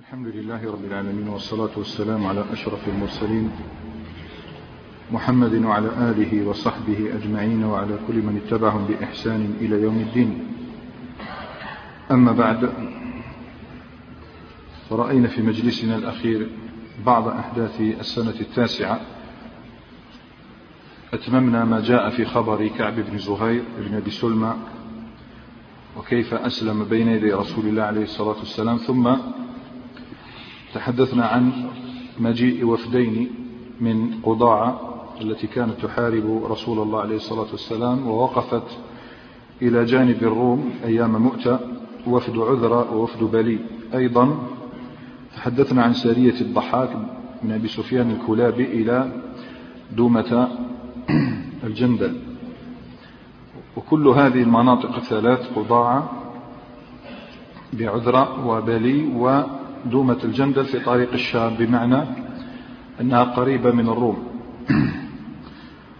الحمد لله رب العالمين والصلاة والسلام على أشرف المرسلين محمد وعلى آله وصحبه أجمعين وعلى كل من اتبعهم بإحسان إلى يوم الدين. أما بعد فرأينا في مجلسنا الأخير بعض أحداث السنة التاسعة. أتممنا ما جاء في خبر كعب بن زهير بن أبي سلمى وكيف أسلم بين يدي رسول الله عليه الصلاة والسلام ثم تحدثنا عن مجيء وفدين من قضاعة التي كانت تحارب رسول الله عليه الصلاة والسلام ووقفت إلى جانب الروم أيام مؤتة وفد عذرة ووفد بلي. أيضا تحدثنا عن سارية الضحاك من أبي سفيان الكلابي إلى دومة الجندل. وكل هذه المناطق الثلاث قضاعة بعذرة وبلي ودومة الجندل في طريق الشام بمعنى أنها قريبة من الروم.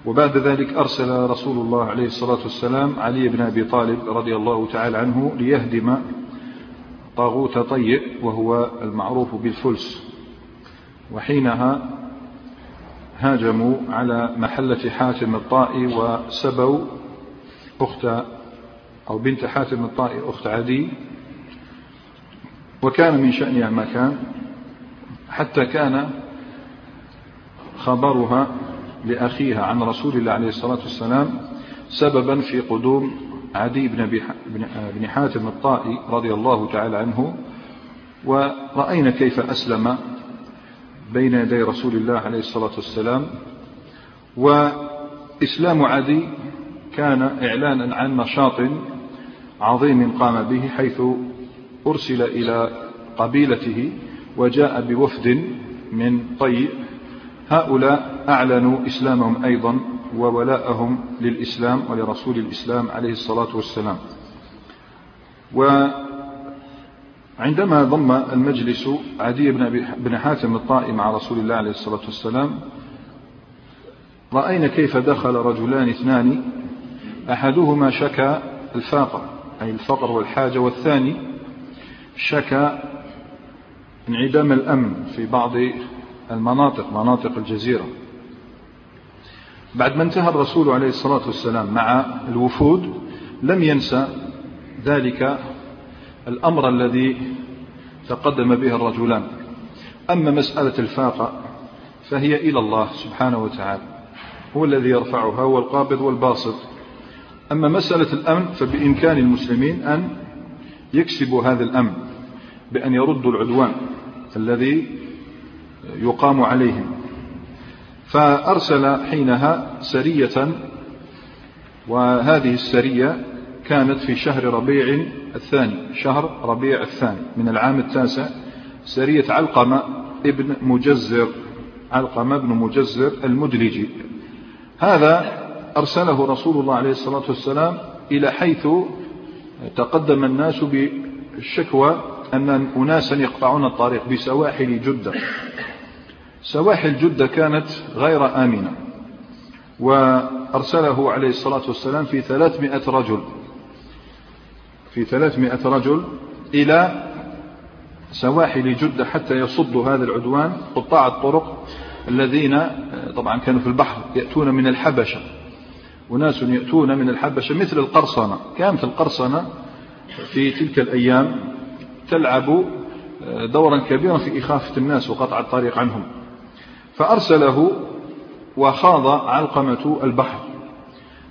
وبعد ذلك أرسل رسول الله عليه الصلاة والسلام علي بن أبي طالب رضي الله تعالى عنه ليهدم طاغوت طيء وهو المعروف بالفلس. وحينها هاجموا على محلة حاتم الطائي وسبوا أخت أو بنت حاتم الطائي أخت عدي وكان من شأنها ما كان حتى كان خبرها لأخيها عن رسول الله عليه الصلاة والسلام سببا في قدوم عدي بن, بن حاتم الطائي رضي الله تعالى عنه ورأينا كيف أسلم بين يدي رسول الله عليه الصلاة والسلام. وإسلام عدي كان إعلانا عن نشاط عظيم قام به حيث أرسل إلى قبيلته وجاء بوفد من طي هؤلاء أعلنوا إسلامهم أيضا وولاءهم للإسلام ولرسول الإسلام عليه الصلاة والسلام. وعندما ضم المجلس عدي بن, حاتم الطائي مع رسول الله عليه الصلاة والسلام رأينا كيف دخل رجلان اثنان أحدهما شكى الفاقة أي الفقر والحاجة والثاني شكى انعدام الأمن في بعض المناطق مناطق الجزيرة. بعد ما انتهى الرسول عليه الصلاة والسلام مع الوفود لم ينسى ذلك الأمر الذي تقدم به الرجلان. أما مسألة الفاقة فهي إلى الله سبحانه وتعالى هو الذي يرفعها هو القابض والباسط. أما مسألة الأمن فبإمكان المسلمين أن يكسبوا هذا الأمن. بأن يردوا العدوان الذي يقام عليهم. فأرسل حينها سرية وهذه السرية كانت في شهر ربيع الثاني شهر ربيع الثاني من العام التاسع سرية علقمة ابن مجزر علقمة ابن مجزر المدلجي. هذا أرسله رسول الله عليه الصلاة والسلام إلى حيث تقدم الناس بالشكوى أن أناسا يقطعون الطريق بسواحل جدة. سواحل جدة كانت غير آمنة وأرسله عليه الصلاة والسلام في ثلاثمائة رجل في ثلاثمائة رجل إلى سواحل جدة حتى يصدوا هذا العدوان قطاع الطرق الذين طبعا كانوا في البحر يأتون من الحبشة. أناس يأتون من الحبشة مثل القرصنة. كانت القرصنة في تلك الأيام تلعب دورا كبيرا في إخافة الناس وقطع الطريق عنهم. فأرسله وخاض علقمة البحر.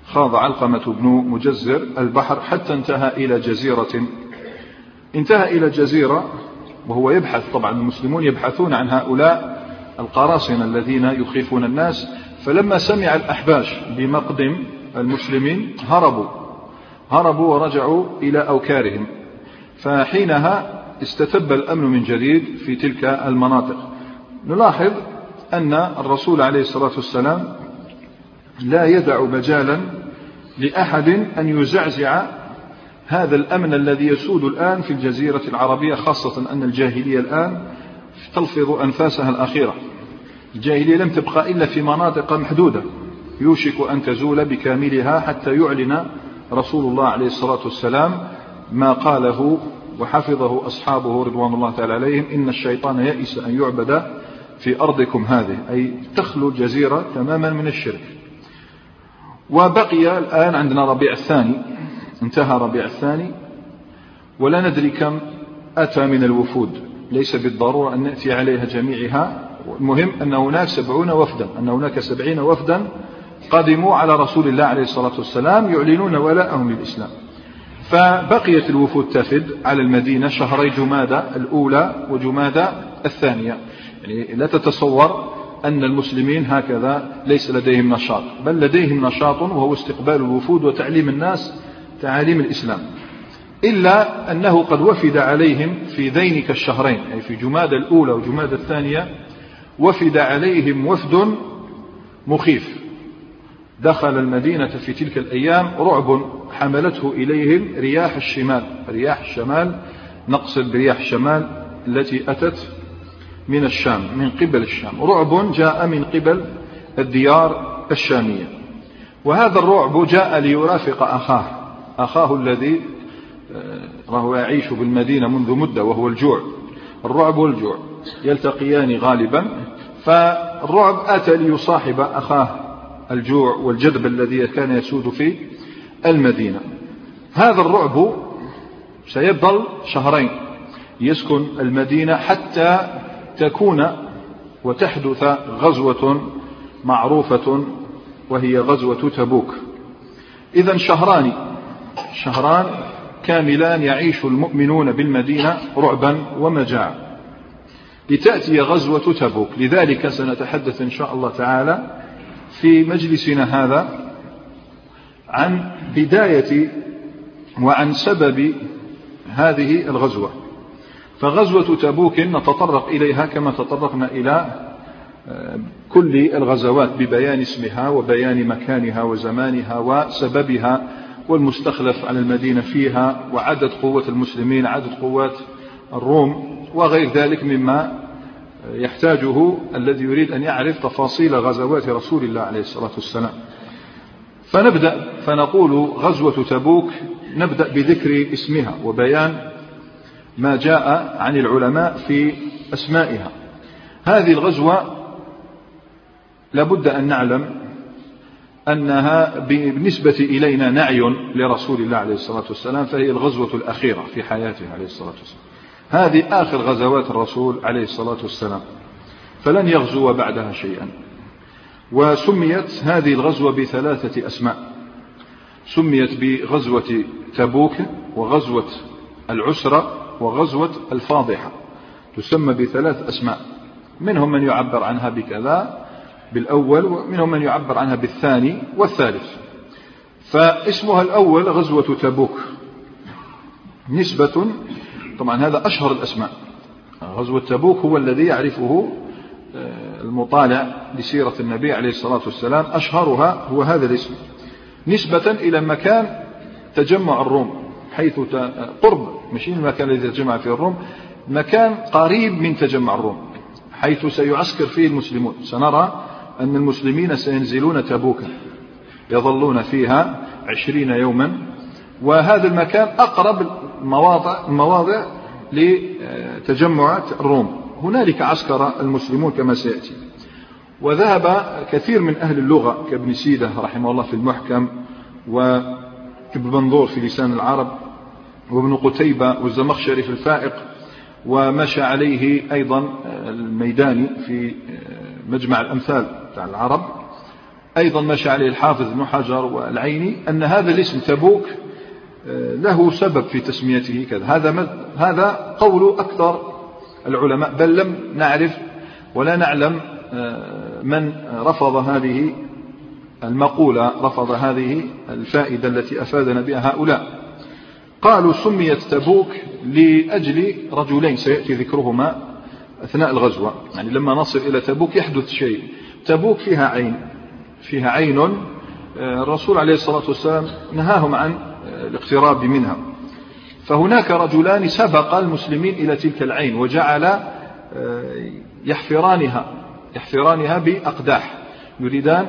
خاض علقمة بن مجزر البحر حتى انتهى إلى جزيرة. انتهى إلى جزيرة وهو يبحث طبعا المسلمون يبحثون عن هؤلاء القراصنة الذين يخيفون الناس. فلما سمع الأحباش بمقدم المسلمين هربوا. هربوا ورجعوا إلى أوكارهم. فحينها استتب الأمن من جديد في تلك المناطق. نلاحظ أن الرسول عليه الصلاة والسلام لا يدع مجالا لأحد أن يزعزع هذا الأمن الذي يسود الآن في الجزيرة العربية خاصة أن الجاهلية الآن تلفظ أنفاسها الأخيرة. الجاهلية لم تبقى إلا في مناطق محدودة. يوشك أن تزول بكاملها حتى يعلن رسول الله عليه الصلاة والسلام ما قاله وحفظه أصحابه رضوان الله تعالى عليهم إن الشيطان يئس أن يعبد في أرضكم هذه أي تخلو الجزيرة تماما من الشرك. وبقي الآن عندنا ربيع الثاني انتهى ربيع الثاني ولا ندري كم أتى من الوفود. ليس بالضرورة أن نأتي عليها جميعها. المهم أن هناك سبعون وفدا أن هناك سبعين وفدا قدموا على رسول الله عليه الصلاة والسلام يعلنون ولاءهم للإسلام. فبقيت الوفود تفد على المدينة شهري جمادة الأولى وجمادة الثانية. يعني لا تتصور أن المسلمين هكذا ليس لديهم نشاط بل لديهم نشاط وهو استقبال الوفود وتعليم الناس تعاليم الإسلام. إلا أنه قد وفد عليهم في ذينك الشهرين أي في جماد الأولى وجماد الثانية وفد عليهم وفد مخيف. دخل المدينة في تلك الأيام رعب حملته إليهم رياح الشمال رياح الشمال نقصد برياح الشمال التي أتت من الشام من قبل الشام. رعب جاء من قبل الديار الشامية. وهذا الرعب جاء ليرافق أخاه أخاه الذي آه، وهو يعيش بالمدينة منذ مدة وهو الجوع. الرعب والجوع يلتقيان غالبا. فالرعب أتى ليصاحب أخاه الجوع والجذب الذي كان يسود في المدينة. هذا الرعب سيظل شهرين. يسكن المدينة حتى تكون وتحدث غزوة معروفة وهي غزوة تبوك. إذا شهران شهران كاملان يعيش المؤمنون بالمدينة رعبا ومجاعة لتأتي غزوة تبوك. لذلك سنتحدث إن شاء الله تعالى في مجلسنا هذا عن بداية وعن سبب هذه الغزوة. فغزوة تبوك نتطرق إليها كما تطرقنا إلى آه، كل الغزوات ببيان اسمها وبيان مكانها وزمانها وسببها والمستخلف على المدينة فيها وعدد قوة المسلمين عدد قوات الروم وغير ذلك مما يحتاجه الذي يريد أن يعرف تفاصيل غزوات رسول الله عليه الصلاة والسلام. فنبدأ فنقول غزوة تبوك نبدأ بذكر اسمها وبيان ما جاء عن العلماء في أسمائها. هذه الغزوة لابد أن نعلم أنها بالنسبة إلينا نعي لرسول الله عليه الصلاة والسلام فهي الغزوة الأخيرة في حياته عليه الصلاة والسلام. هذه آخر غزوات الرسول عليه الصلاة والسلام. فلن يغزو بعدها شيئا. وسميت هذه الغزوة بثلاثة أسماء. سميت بغزوة تبوك وغزوة العسرة وغزوة الفاضحة. تسمى بثلاث أسماء. منهم من يعبر عنها بكذا بالأول ومنهم من يعبر عنها بالثاني والثالث. فاسمها الأول غزوة تبوك. نسبة طبعا هذا أشهر الأسماء. غزوة تبوك هو الذي يعرفه آه، المطالع لسيرة النبي عليه الصلاة والسلام. أشهرها هو هذا الاسم. نسبة إلى مكان تجمع الروم حيث قرب مش المكان الذي تجمع فيه الروم. مكان قريب من تجمع الروم حيث سيعسكر فيه المسلمون. سنرى أن المسلمين سينزلون تبوكا يظلون فيها عشرين يوما. وهذا المكان أقرب المواضع, المواضع لتجمع الروم. هنالك عسكر المسلمون كما سيأتي. وذهب كثير من أهل اللغة كابن سيدة رحمه الله في المحكم وابن منظور في لسان العرب وابن قتيبة والزمخشري في الفائق ومشى عليه أيضا الميداني في مجمع الأمثال بتاع العرب. أيضا مشى عليه الحافظ ابن حجر والعيني أن هذا الاسم تبوك له سبب في تسميته كذا. هذا هذا قول أكثر العلماء بل لم نعرف ولا نعلم آه، من رفض هذه المقولة رفض هذه الفائدة التي أفادنا بها هؤلاء. قالوا سميت تبوك لأجل رجلين سيأتي ذكرهما أثناء الغزوة. يعني لما نصل إلى تبوك يحدث شيء. تبوك فيها عين فيها عين آه، الرسول عليه الصلاة والسلام نهاهم عن آه، الاقتراب منها. فهناك رجلان سبق المسلمين إلى تلك العين وجعل آه، يحفرانها يحفرانها بأقداح. يريدان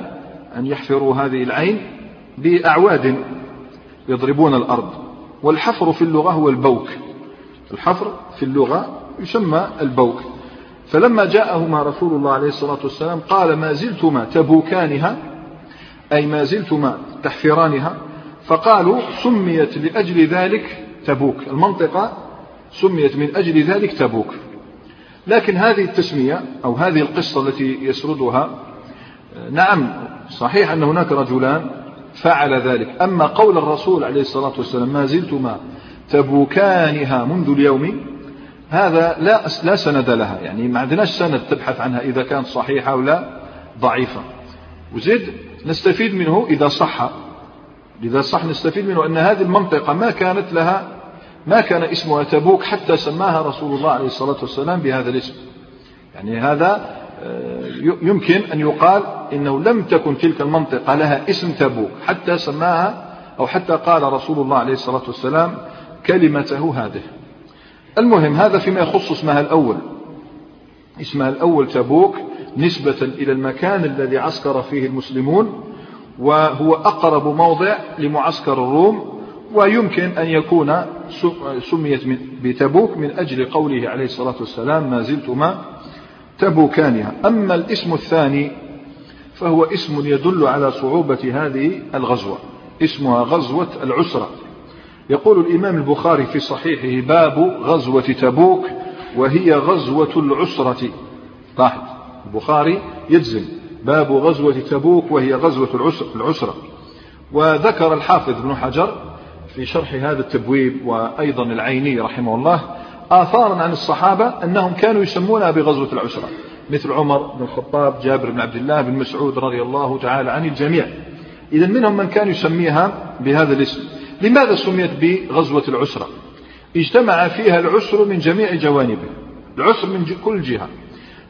أن يحفروا هذه العين بأعواد يضربون الأرض. والحفر في اللغة هو البوك. الحفر في اللغة يسمى البوك. فلما جاءهما رسول الله عليه الصلاة والسلام قال ما زلتما تبوكانها أي ما زلتما تحفرانها فقالوا سميت لأجل ذلك تبوك. المنطقة سميت من أجل ذلك تبوك. لكن هذه التسمية أو هذه القصة التي يسردها نعم صحيح أن هناك رجلان فعل ذلك. أما قول الرسول عليه الصلاة والسلام ما زلتما تبوكانها منذ اليوم هذا لا لا سند لها. يعني ما عندناش سند تبحث عنها إذا كانت صحيحة أو لا ضعيفة. وزد نستفيد منه إذا صح. إذا صح نستفيد منه أن هذه المنطقة ما كانت لها ما كان اسمها تبوك حتى سماها رسول الله عليه الصلاة والسلام بهذا الاسم. يعني هذا آه، يمكن أن يقال إنه لم تكن تلك المنطقة لها اسم تبوك حتى سماها أو حتى قال رسول الله عليه الصلاة والسلام كلمته هذه. المهم هذا فيما يخص اسمها الأول. اسمها الأول تبوك نسبة إلى المكان الذي عسكر فيه المسلمون وهو أقرب موضع لمعسكر الروم ويمكن أن يكون سميت بتبوك من أجل قوله عليه الصلاة والسلام ما زلتما تبوكانها. أما الاسم الثاني فهو اسم يدل على صعوبة هذه الغزوة اسمها غزوة العسرة. يقول الإمام البخاري في صحيحه باب غزوة تبوك وهي غزوة العسرة. لاحظ البخاري يجزم. باب غزوة تبوك وهي غزوة العسرة. وذكر الحافظ ابن حجر في شرح هذا التبويب وأيضا العيني رحمه الله آثارا عن الصحابة أنهم كانوا يسمونها بغزوة العسرة مثل عمر بن الخطاب جابر بن عبد الله بن مسعود رضي الله تعالى عن الجميع. إذا منهم من كان يسميها بهذا الاسم. لماذا سميت بغزوة العسرة؟ اجتمع فيها العسر من جميع جوانبه العسر من كل جهة.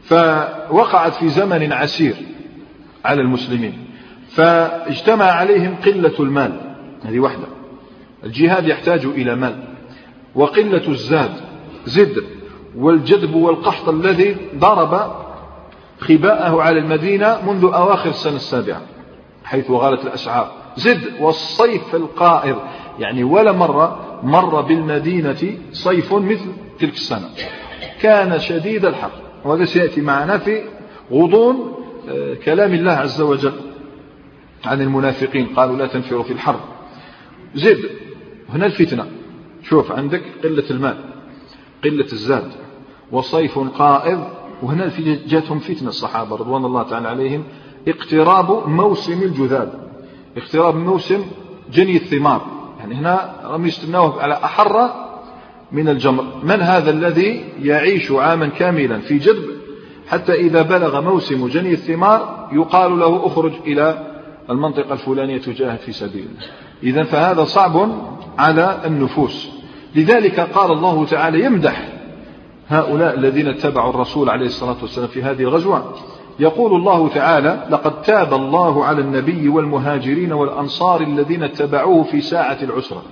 فوقعت في زمن عسير. على المسلمين. فاجتمع عليهم قلة المال هذه واحدة. الجهاد يحتاج إلى مال. وقلة الزاد زد. والجدب والقحط الذي ضرب خباءه على المدينة منذ أواخر السنة السابعة حيث غالت الأسعار. زد والصيف القائر. يعني ولا مرة مر بالمدينة صيف مثل تلك السنة. كان شديد الحر وهذا سيأتي معنا في غضون كلام الله عز وجل عن المنافقين. قالوا لا تنفروا في الحر زد هنا الفتنة. شوف عندك قلة المال قلة الزاد وصيف قائض. وهنا جاتهم فتنة الصحابة رضوان الله تعالى عليهم. اقتراب موسم الجذاب اقتراب موسم جني الثمار. يعني هنا هم يستناوه على أحر من الجمر. من هذا الذي يعيش عاما كاملا في جدب حتى إذا بلغ موسم جني الثمار يقال له أخرج إلى المنطقة الفلانية تجاهد في سبيل. الله إذا فهذا صعب على النفوس. لذلك قال الله تعالى يمدح هؤلاء الذين اتبعوا الرسول عليه الصلاة والسلام في هذه الغزوة. يقول الله تعالى لقد تاب الله على النبي والمهاجرين والأنصار الذين اتبعوه في ساعة العسرة.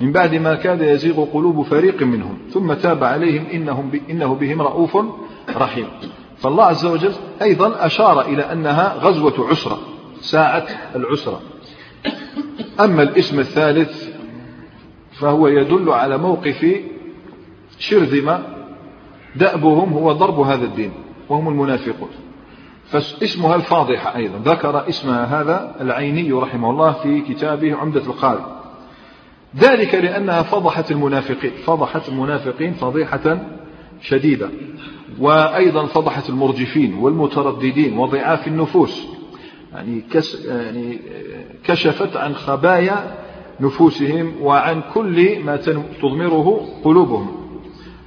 من بعد ما كاد يزيغ قلوب فريق منهم. ثم تاب عليهم إنهم إنه بهم رؤوف رحيم. فالله عز وجل أيضا أشار إلى أنها غزوة عسرة ساعة العسرة. أما الاسم الثالث فهو يدل على موقف شرذمة دأبهم هو ضرب هذا الدين وهم المنافقون. فاسمها الفاضحة أيضا ذكر اسمها هذا العيني رحمه الله في كتابه عمدة القارئ. ذلك لأنها فضحت المنافقين فضحت المنافقين فضيحة شديدة. وأيضا فضحت المرجفين والمترددين وضعاف النفوس. يعني, يعني كشفت عن خبايا نفوسهم وعن كل ما تضمره قلوبهم.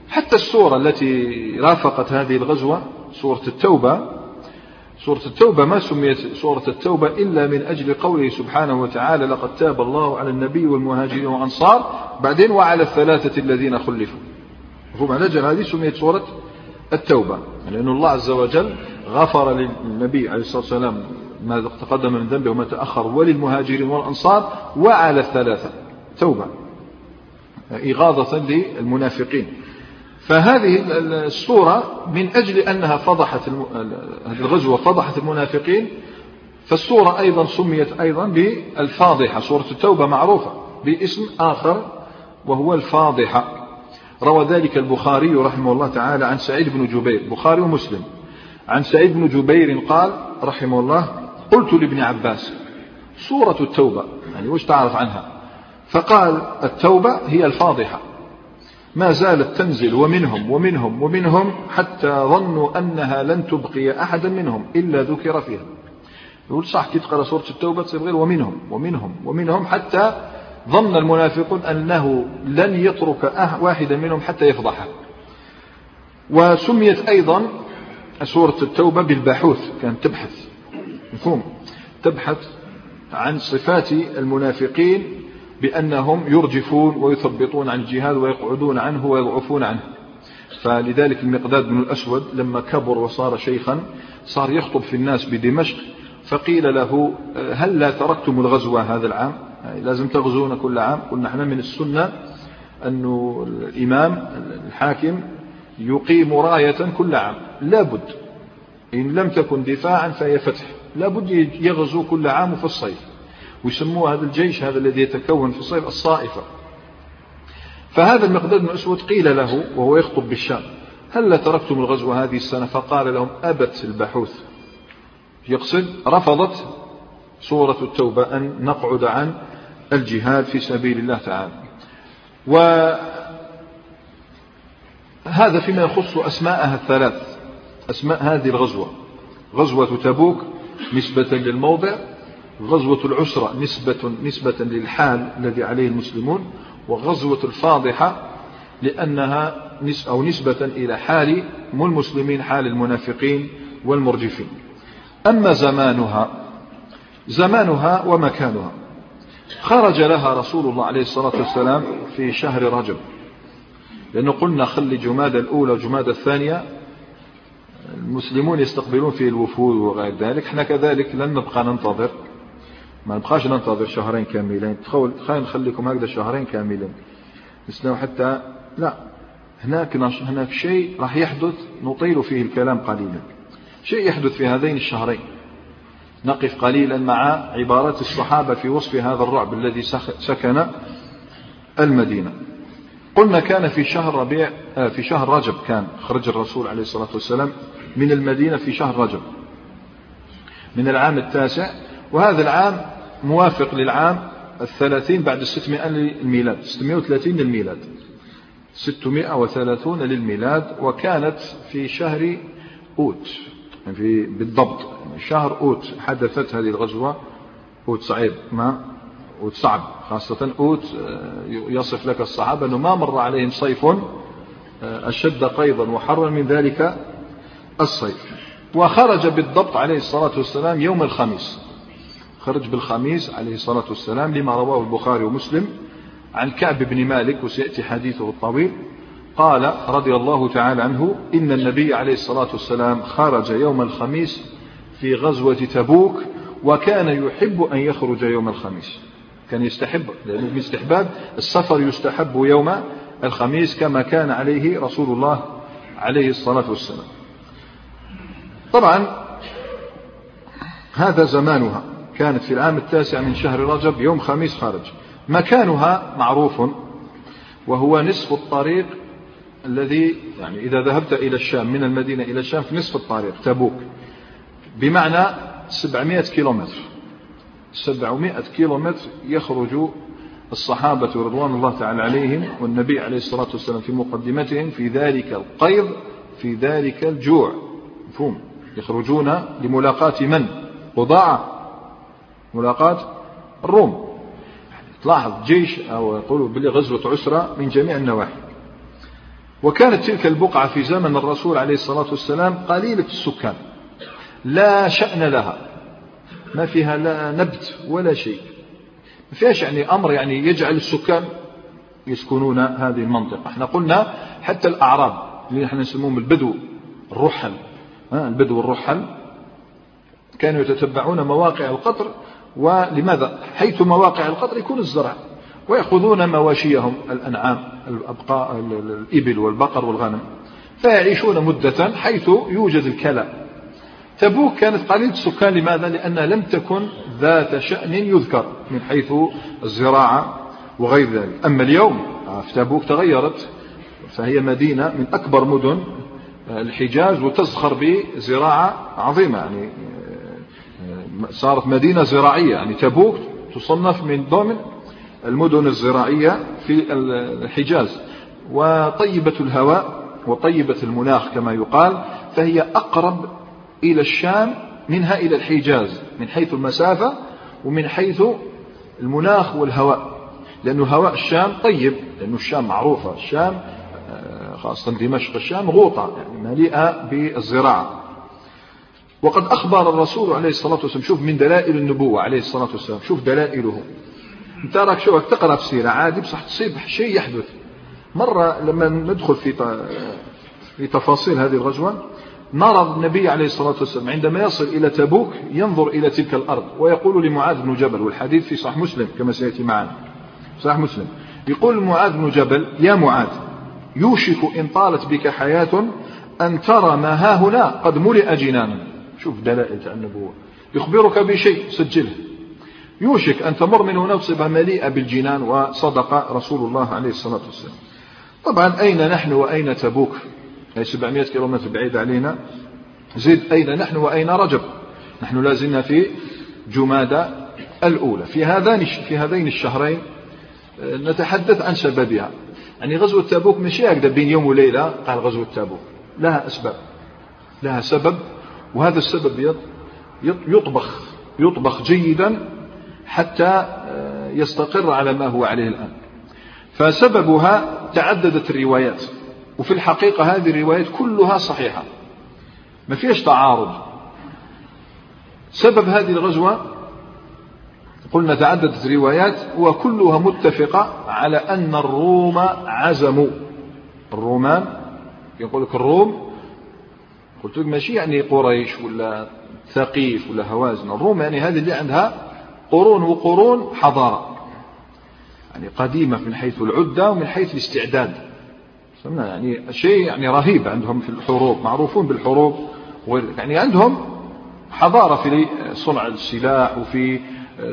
حتى السورة التي رافقت هذه الغزوة سورة التوبة سورة التوبة ما سميت سورة التوبة إلا من أجل قوله سبحانه وتعالى لقد تاب الله على النبي والمهاجرين والأنصار. بعدين وعلى الثلاثة الذين خلفوا. مفهوم؟ على هذه سميت سورة التوبة. لأن الله عز وجل غفر للنبي عليه الصلاة والسلام ما تقدم من ذنبه وما تأخر وللمهاجرين والأنصار وعلى الثلاثة توبة إغاظة للمنافقين. فهذه السورة من أجل أنها فضحت هذه الغزوة فضحت المنافقين. فالسورة أيضا سميت أيضا بالفاضحة سورة التوبة معروفة باسم آخر وهو الفاضحة. روى ذلك البخاري رحمه الله تعالى عن سعيد بن جبير بخاري ومسلم. عن سعيد بن جبير قال رحمه الله قلت لابن عباس سورة التوبة يعني وش تعرف عنها؟ فقال التوبة هي الفاضحة. ما زالت تنزل ومنهم ومنهم ومنهم حتى ظنوا أنها لن تبقي أحدا منهم إلا ذكر فيها. يقول صح كي تقرأ سورة التوبة تصير غير ومنهم ومنهم ومنهم حتى ظن المنافقون أنه لن يترك أه- واحدا منهم حتى يفضحه وسميت أيضا سورة التوبة بالباحوث كانت تبحث مفهوم؟ تبحث عن صفات المنافقين بأنهم يرجفون ويثبطون عن الجهاد ويقعدون عنه ويضعفون عنه. فلذلك المقداد بن الأسود لما كبر وصار شيخا صار يخطب في الناس بدمشق فقيل له هل لا تركتم الغزوة هذا العام؟ يعني لازم تغزون كل عام. قلنا إحنا من السنة أنه الإمام الحاكم يقيم راية كل عام. لابد إن لم تكن دفاعا فهي فتح. لابد يغزو كل عام في الصيف. ويسموه هذا الجيش هذا الذي يتكون في الصيف الصائفة. فهذا المقداد بن أسود قيل له وهو يخطب بالشام هل تركتم الغزو هذه السنة؟ فقال لهم أبت البحوث. يقصد رفضت سورة التوبة أن نقعد عن الجهاد في سبيل الله تعالى. وهذا فيما يخص أسماءها الثلاث. أسماء هذه الغزوة. غزوة تبوك نسبة للموضع. غزوة العسرة نسبة, نسبة للحال الذي عليه المسلمون. وغزوة الفاضحة لأنها أو نسبة إلى حال المسلمين حال المنافقين والمرجفين. أما زمانها زمانها ومكانها. خرج لها رسول الله عليه الصلاة والسلام في شهر رجب. لأنه قلنا خلي جماد الأولى وجماد الثانية المسلمون يستقبلون فيه الوفود وغير ذلك. إحنا كذلك لن نبقى ننتظر. ما نبقاش ننتظر شهرين كاملين. تخيل نخليكم هكذا شهرين كاملين. نستنى حتى لا. هناك هناك شيء راح يحدث نطيل فيه الكلام قليلا. شيء يحدث في هذين الشهرين. نقف قليلا مع عبارات الصحابة في وصف هذا الرعب الذي سكن المدينة. قلنا كان في شهر ربيع آه، في شهر رجب كان خرج الرسول عليه الصلاة والسلام من المدينة في شهر رجب من العام التاسع. وهذا العام موافق للعام الثلاثين بعد الستمائة للميلاد ستمائة وثلاثين للميلاد ستمائة وثلاثون للميلاد وكانت في شهر أوت. في بالضبط. شهر أوت حدثت هذه الغزوة أوت صعيب ما؟ أوت صعب. خاصة أوت آه، يصف لك الصحابة أنه ما مر عليهم صيف آه، أشد قيضا وحرا من ذلك الصيف. وخرج بالضبط عليه الصلاة والسلام يوم الخميس. خرج بالخميس عليه الصلاة والسلام لما رواه البخاري ومسلم عن كعب بن مالك وسيأتي حديثه الطويل. قال رضي الله تعالى عنه إن النبي عليه الصلاة والسلام خرج يوم الخميس في غزوة تبوك وكان يحب أن يخرج يوم الخميس. كان يستحب لأنه من استحباب السفر يستحب يوم الخميس كما كان عليه رسول الله عليه الصلاة والسلام. طبعا هذا زمانها. كانت في العام التاسع من شهر رجب يوم خميس خارج مكانها معروف وهو نصف الطريق الذي يعني إذا ذهبت إلى الشام من المدينة إلى الشام في نصف الطريق تبوك. بمعنى 700 كيلومتر. 700 كيلومتر يخرج الصحابة رضوان الله تعالى عليهم والنبي عليه الصلاة والسلام في مقدمتهم في ذلك القيض في ذلك الجوع. مفهوم؟ يخرجون لملاقاة من؟ قضاعة ملاقاة الروم. تلاحظ جيش أو يقولوا بلي غزوة عسرة من جميع النواحي. وكانت تلك البقعة في زمن الرسول عليه الصلاة والسلام قليلة السكان. لا شأن لها. ما فيها لا نبت ولا شيء. ما فيهاش يعني أمر يعني يجعل السكان يسكنون هذه المنطقة. إحنا قلنا حتى الأعراب اللي إحنا نسموهم البدو الرحل البدو الرحل كانوا يتتبعون مواقع القطر. ولماذا؟ حيث مواقع القطر يكون الزرع. ويأخذون مواشيهم الأنعام الأبقاء الإبل والبقر والغنم فيعيشون مدة حيث يوجد الكلى. تبوك كانت قليلة السكان لماذا؟ لأنها لم تكن ذات شأن يذكر من حيث الزراعة وغير ذلك. أما اليوم في تبوك تغيرت فهي مدينة من أكبر مدن الحجاز وتزخر بزراعة عظيمة. يعني صارت مدينة زراعية. يعني تبوك تصنف من ضمن المدن الزراعية في الحجاز وطيبة الهواء وطيبة المناخ كما يقال فهي أقرب إلى الشام منها إلى الحجاز من حيث المسافة ومن حيث المناخ والهواء لأن هواء الشام طيب لأن الشام معروفة الشام آه، خاصة دمشق الشام غوطة يعني مليئة بالزراعة. وقد أخبر الرسول عليه الصلاة والسلام شوف من دلائل النبوة عليه الصلاة والسلام شوف دلائله. انت راك شوف تقرأ في سيرة عادي بصح تصيب شيء يحدث. مرة لما ندخل في في تفاصيل هذه الغزوة نرى النبي عليه الصلاة والسلام عندما يصل إلى تبوك ينظر إلى تلك الأرض ويقول لمعاذ بن جبل والحديث في صحيح مسلم كما سيأتي معنا. صحيح مسلم. يقول معاذ بن جبل يا معاذ يوشك إن طالت بك حياة أن ترى ما ها هنا قد ملئ جنانا. شوف دلائل النبوة. يخبرك بشيء سجله. يوشك أن تمر من هنا وتصيبها مليئة بالجنان وصدق رسول الله عليه الصلاة والسلام. طبعا أين نحن وأين تبوك؟ هي 700 كيلومتر بعيد علينا. زد أين نحن وأين رجب؟ نحن لازلنا في جمادى الأولى. في هذان في هذين الشهرين آه، نتحدث عن سببها. يعني غزوة تبوك مش هكذا بين يوم وليلة قال غزوة تبوك. لها أسباب. لها سبب وهذا السبب يطبخ يطبخ جيدا حتى آه، يستقر على ما هو عليه الآن. فسببها تعددت الروايات. وفي الحقيقة هذه الروايات كلها صحيحة. ما فيهاش تعارض. سبب هذه الغزوة قلنا تعددت الروايات وكلها متفقة على أن الروم عزموا. الرومان يقول لك الروم قلت لك ماشي يعني قريش ولا ثقيف ولا هوازن. الروم يعني هذه اللي عندها قرون وقرون حضارة. يعني قديمة من حيث العدة ومن حيث الاستعداد. يعني شيء يعني رهيب عندهم في الحروب معروفون بالحروب. يعني عندهم حضارة في صنع السلاح وفي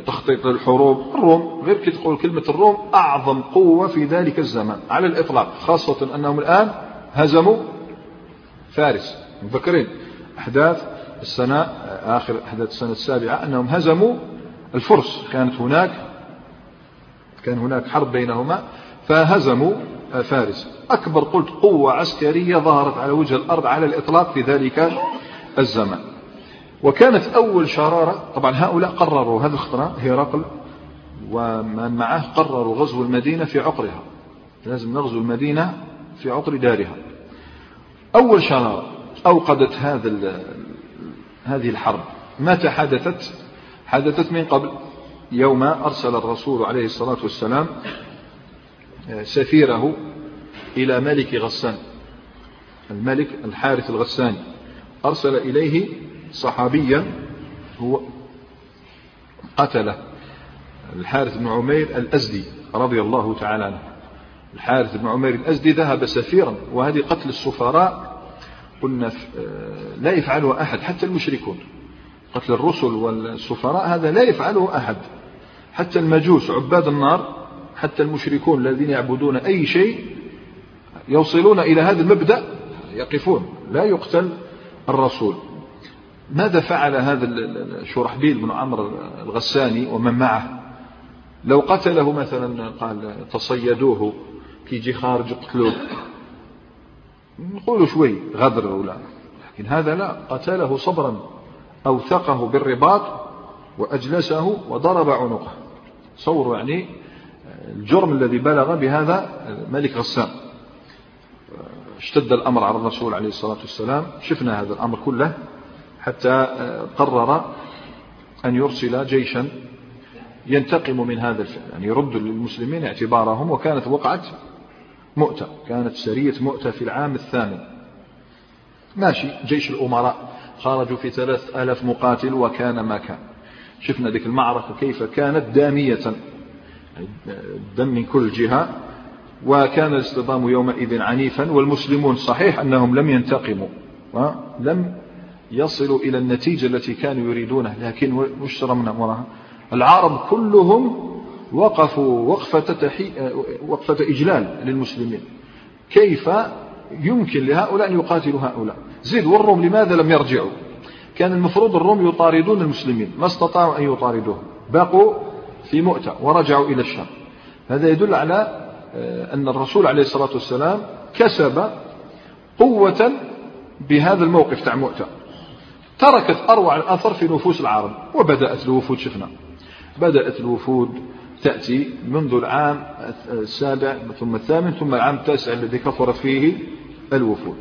تخطيط الحروب الروم غير كي تقول كلمة الروم أعظم قوة في ذلك الزمان على الإطلاق خاصة أنهم الآن هزموا فارس مذكرين أحداث السنة آخر أحداث السنة السابعة أنهم هزموا الفرس كانت هناك كان هناك حرب بينهما فهزموا فارس. أكبر قلت قوة عسكرية ظهرت على وجه الأرض على الإطلاق في ذلك الزمان وكانت أول شرارة طبعا هؤلاء قرروا هذا الاختراع هرقل ومن معه قرروا غزو المدينة في عقرها. لازم نغزو المدينة في عقر دارها. أول شرارة أوقدت هذا هذه الحرب. متى حدثت؟ حدثت من قبل يوم أرسل الرسول عليه الصلاة والسلام آه، سفيره إلى ملك غسان الملك الحارث الغساني. أرسل إليه صحابيا هو قتله الحارث بن عمير الأزدي رضي الله تعالى عنه. الحارث بن عمير الأزدي ذهب سفيرا وهذه قتل السفراء قلنا آه، لا يفعلها أحد حتى المشركون. قتل الرسل والسفراء هذا لا يفعله أحد. حتى المجوس عباد النار حتى المشركون الذين يعبدون أي شيء يوصلون إلى هذا المبدأ يقفون لا يقتل الرسول. ماذا فعل هذا شرحبيل بن عمرو الغساني ومن معه؟ لو قتله مثلا قال تصيدوه كي يجي خارج قتلوه نقولوا شوي غدر ولا لكن هذا لا قتله صبرا. أوثقه بالرباط وأجلسه وضرب عنقه. صوروا يعني الجرم الذي بلغ بهذا ملك غسان. اشتد الأمر على الرسول عليه الصلاة والسلام. شفنا هذا الأمر كله حتى قرر أن يرسل جيشا ينتقم من هذا الفعل يعني يرد للمسلمين اعتبارهم وكانت وقعة مؤتة كانت سرية مؤتة في العام الثامن. ماشي جيش الأمراء خرجوا في ثلاث ألاف مقاتل وكان ما كان. شفنا ذيك المعركة كيف كانت دامية. الدم من كل جهة وكان الاصطدام يومئذ عنيفا والمسلمون صحيح أنهم لم ينتقموا لم يصلوا إلى النتيجة التي كانوا يريدونها لكن وش من وراها؟ العرب كلهم وقفوا وقفة. وقفة إجلال للمسلمين. كيف يمكن لهؤلاء أن يقاتلوا هؤلاء. زيد والروم لماذا لم يرجعوا؟ كان المفروض الروم يطاردون المسلمين ما استطاعوا أن يطاردوهم. بقوا في مؤتة ورجعوا إلى الشام. هذا يدل على آه، أن الرسول عليه الصلاة والسلام كسب قوة بهذا الموقف تاع مؤتة. تركت أروع الأثر في نفوس العرب وبدأت الوفود شفنا. بدأت الوفود تأتي منذ العام السابع ثم الثامن ثم العام التاسع الذي كثرت فيه الوفود.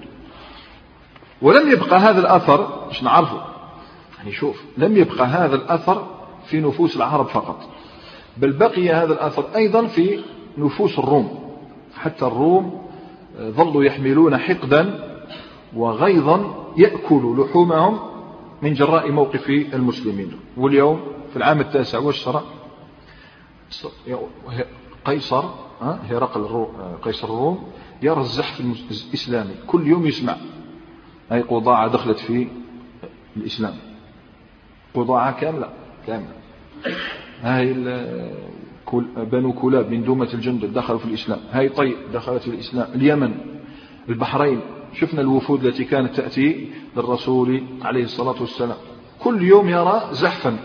ولم يبقى هذا الأثر مش نعرفه. يعني شوف لم يبقى هذا الأثر في نفوس العرب فقط. بل بقي هذا الأثر أيضا في نفوس الروم. حتى الروم ظلوا يحملون حقدا وغيظا يأكل لحومهم من جراء موقف المسلمين. واليوم في العام التاسع والشرع قيصر هرقل قيصر الروم يرى الزحف الإسلامي. كل يوم يسمع. أي قضاعة دخلت في الإسلام. قضاعة كاملة كاملة. هاي بنو كلاب من دومة الجندل دخلوا في الإسلام. هاي طيب دخلت في الإسلام. اليمن البحرين. شفنا الوفود التي كانت تأتي للرسول عليه الصلاة والسلام. كل يوم يرى زحفا.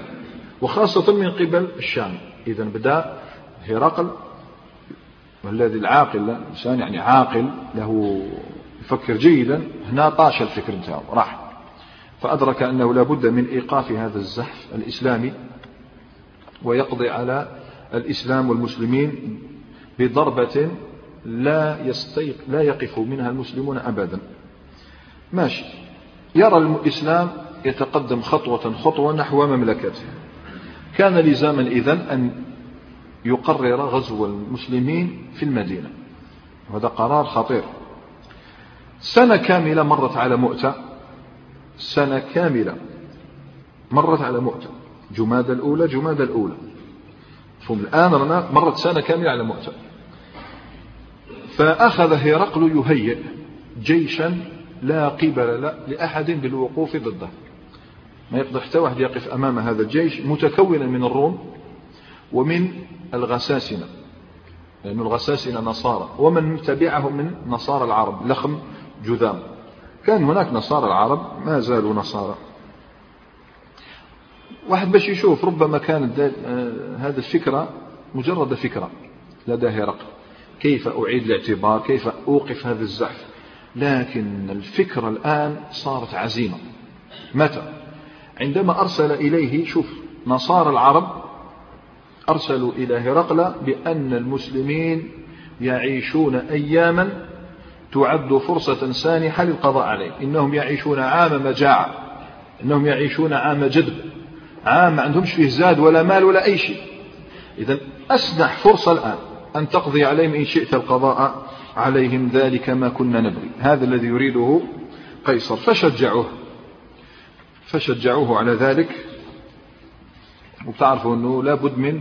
وخاصة من قبل الشام. إذا بدأ هرقل والذي العاقل الإنسان يعني عاقل له يفكر جيدا. هنا طاش الفكر نتاعو راح. فأدرك أنه لابد من إيقاف هذا الزحف الإسلامي ويقضي على الإسلام والمسلمين بضربة لا يستيق لا يقف منها المسلمون أبدا. ماشي. يرى الإسلام يتقدم خطوة خطوة نحو مملكته. كان لزاما إذن أن يقرر غزو المسلمين في المدينة. وهذا قرار خطير. سنة كاملة مرت على مؤتة. سنة كاملة مرت على مؤتة. جماد الأولى جماد الأولى. فهم الآن مرت سنة كاملة على مؤتة. فأخذ هرقل يهيئ جيشا لا قبل لأحد بالوقوف ضده. ما يقدر حتى واحد يقف أمام هذا الجيش متكونا من الروم ومن الغساسنة لأن الغساسنة نصارى ومن تبعهم من نصارى العرب لخم جذام. كان هناك نصارى العرب ما زالوا نصارى. واحد باش يشوف ربما كانت آه، هذه الفكرة مجرد فكرة لدى هرقل. كيف أعيد الاعتبار؟ كيف أوقف هذا الزحف؟ لكن الفكرة الآن صارت عزيمة. متى؟ عندما أرسل إليه شوف نصارى العرب أرسلوا إلى هرقل بأن المسلمين يعيشون أياما تعد فرصة سانحة للقضاء عليه. إنهم يعيشون عام مجاعة إنهم يعيشون عام جدب عام ما عندهمش فيه زاد ولا مال ولا أي شيء. إذا أسنح فرصة الآن أن تقضي عليهم إن شئت القضاء عليهم ذلك ما كنا نبغي هذا الذي يريده قيصر فشجعوه. فشجعوه على ذلك. وبتعرفوا أنه لابد من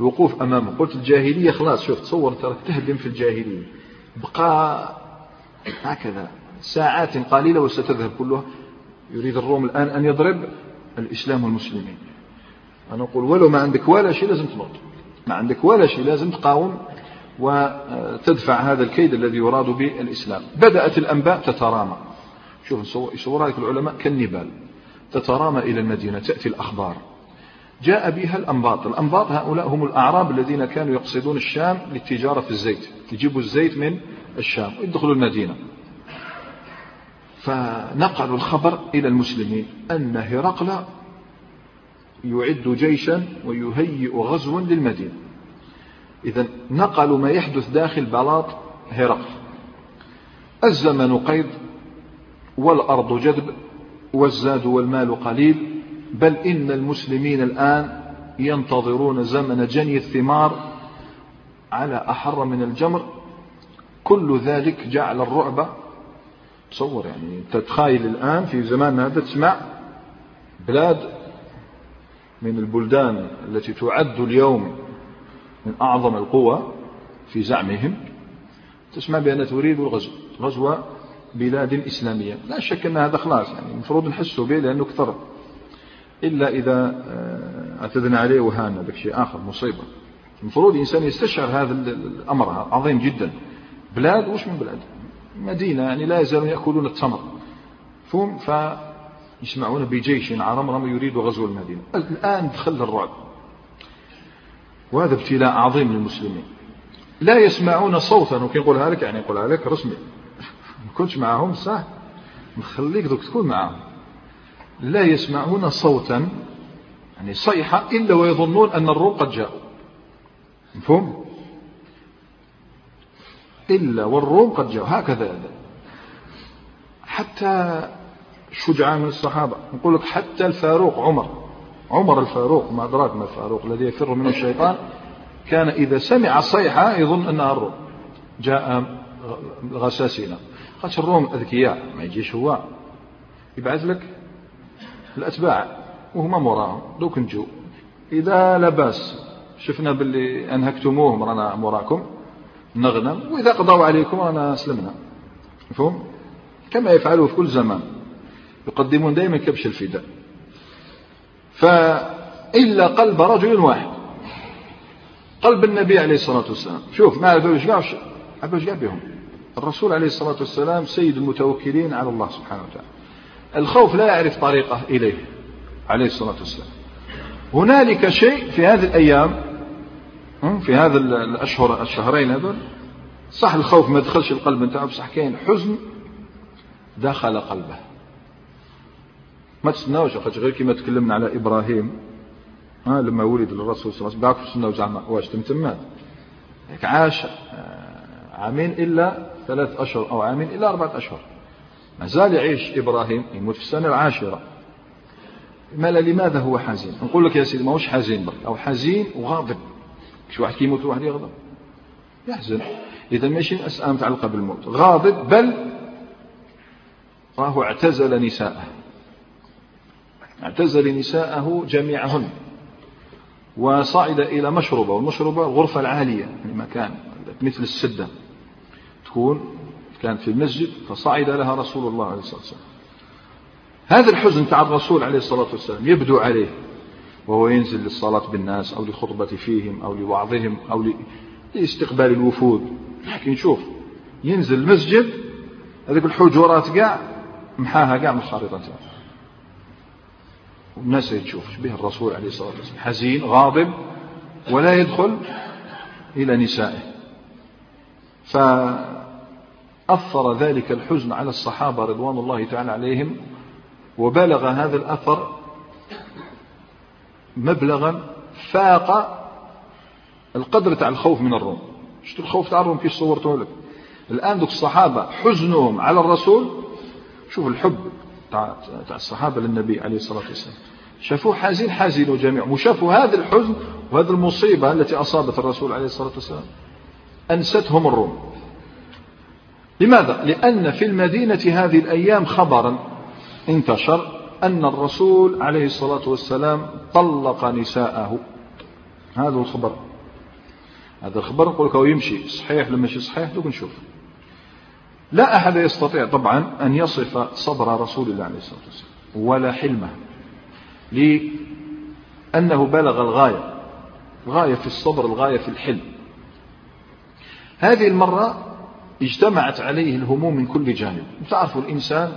الوقوف أمامه. قلت الجاهلية خلاص شوف تصور ترى تهدم في الجاهلية. بقى هكذا ساعات قليلة وستذهب كلها. يريد الروم الآن أن يضرب الإسلام والمسلمين. أنا أقول ولو ما عندك ولا شيء لازم تنط ما عندك ولا شيء لازم تقاوم وتدفع هذا الكيد الذي يراد به الإسلام. بدأت الأنباء تترامى. شوف يصورها لك العلماء كالنبال. تترامى إلى المدينة تأتي الأخبار. جاء بها الأنباط. الأنباط هؤلاء هم الأعراب الذين كانوا يقصدون الشام للتجارة في الزيت. يجيبوا الزيت من الشام ويدخلوا المدينة. فنقلوا الخبر إلى المسلمين أن هرقل يعد جيشا ويهيئ غزوا للمدينة. إذا نقلوا ما يحدث داخل بلاط هرقل. الزمن قيد والأرض جذب والزاد والمال قليل بل إن المسلمين الآن ينتظرون زمن جني الثمار على أحر من الجمر. كل ذلك جعل الرعب. تصور يعني تتخيل الآن في زماننا هذا تسمع بلاد من البلدان التي تعد اليوم من أعظم القوى في زعمهم تسمع بأنها تريد الغزو. غزو بلاد إسلامية. لا شك أن هذا خلاص يعني المفروض نحسوا به لأنه كثر. إلا إذا آه، أعتدنا عليه وهانا بك شيء آخر مصيبة. المفروض الإنسان يستشعر هذا الأمر عظيم جدا. بلاد؟ وش من بلاد؟ مدينة يعني لا يزالون يأكلون التمر. فهم؟ فيسمعون بجيش عرمرم يريد غزو المدينة. الآن دخل الرعب. وهذا ابتلاء عظيم للمسلمين. لا يسمعون صوتا وكي نقولها لك يعني نقولها لك رسمي. ما كنتش معهم صح؟ نخليك دوك تكون معهم لا يسمعون صوتا يعني صيحة إلا ويظنون أن الروم قد جاءوا. مفهوم؟ إلا والروم قد جاءوا. هكذا. حتى شجعان من الصحابة. نقول لك حتى الفاروق عمر. عمر الفاروق ما أدراك ما الفاروق الذي يفر منه الشيطان كان إذا سمع صيحة يظن أنها الروم. جاء غساسنا قالت الروم أذكياء ما يجيش هو. يبعث لك الأتباع وهما موراهم. دوك نجو إذا لباس شفنا باللي أنهكتموهم رانا موراكم. نغنم وإذا قضوا عليكم رانا سلمنا مفهوم؟ كما يفعلوا في كل زمان. يقدمون دائما كبش الفداء. فإلا قلب رجل واحد. قلب النبي عليه الصلاة والسلام. شوف ما إيش قاع بهم. الرسول عليه الصلاة والسلام سيد المتوكلين على الله سبحانه وتعالى. الخوف لا يعرف طريقه إليه عليه الصلاة والسلام. هنالك شيء في هذه الأيام في هذا الأشهر الشهرين هذول صح الخوف ما دخلش القلب نتاعو بصح كاين حزن دخل قلبه. ما تستناوش غير كما تكلمنا على إبراهيم ها لما ولد الرسول صلى الله عليه وسلم باعك تستناو زعما واش تمتمات عاش عامين إلا ثلاث أشهر أو عامين إلا أربعة أشهر. ما زال يعيش إبراهيم يموت في السنة العاشرة. ما لماذا هو حزين؟ نقول لك يا سيدي ما هوش حزين برك. أو حزين وغاضب. شو واحد كيموت وواحد يغضب. يحزن. إذا ماشي مسألة متعلقة بالموت. غاضب بل راهو اعتزل نساءه. اعتزل نساءه جميعهن. وصعد إلى مشربة والمشربة الغرفة العالية يعني مكان مثل السدة. تكون كانت في المسجد فصعد لها رسول الله عليه الصلاة والسلام. هذا الحزن تاع الرسول عليه الصلاة والسلام يبدو عليه وهو ينزل للصلاة بالناس أو لخطبة فيهم أو لوعظهم أو لاستقبال الوفود. لكن شوف ينزل المسجد هذيك الحجرات كاع محاها كاع من الخريطة والناس تشوف به الرسول عليه الصلاة والسلام؟ حزين غاضب ولا يدخل إلى نسائه. فأثر ذلك الحزن على الصحابة رضوان الله تعالى عليهم وبلغ هذا الأثر مبلغا فاق القدر تاع الخوف من الروم. شفتوا الخوف تاع الروم كيف صورته لك؟ الآن دوك الصحابة حزنهم على الرسول شوف الحب تاع الصحابة للنبي عليه الصلاة والسلام. شافوه حزين حزنوا جميعا وشافوا هذا الحزن وهذه المصيبة التي أصابت الرسول عليه الصلاة والسلام. أنستهم الروم. لماذا؟ لأن في المدينة هذه الأيام خبرا. انتشر أن الرسول عليه الصلاة والسلام طلق نساءه. هذا الخبر. هذا الخبر نقول لك يمشي. صحيح لما يمشي صحيح؟ دوك نشوف. لا أحد يستطيع طبعا أن يصف صبر رسول الله عليه الصلاة والسلام ولا حلمه. لأنه بلغ الغاية الغاية في الصبر الغاية في الحلم. هذه المرة اجتمعت عليه الهموم من كل جانب. تعرفوا الإنسان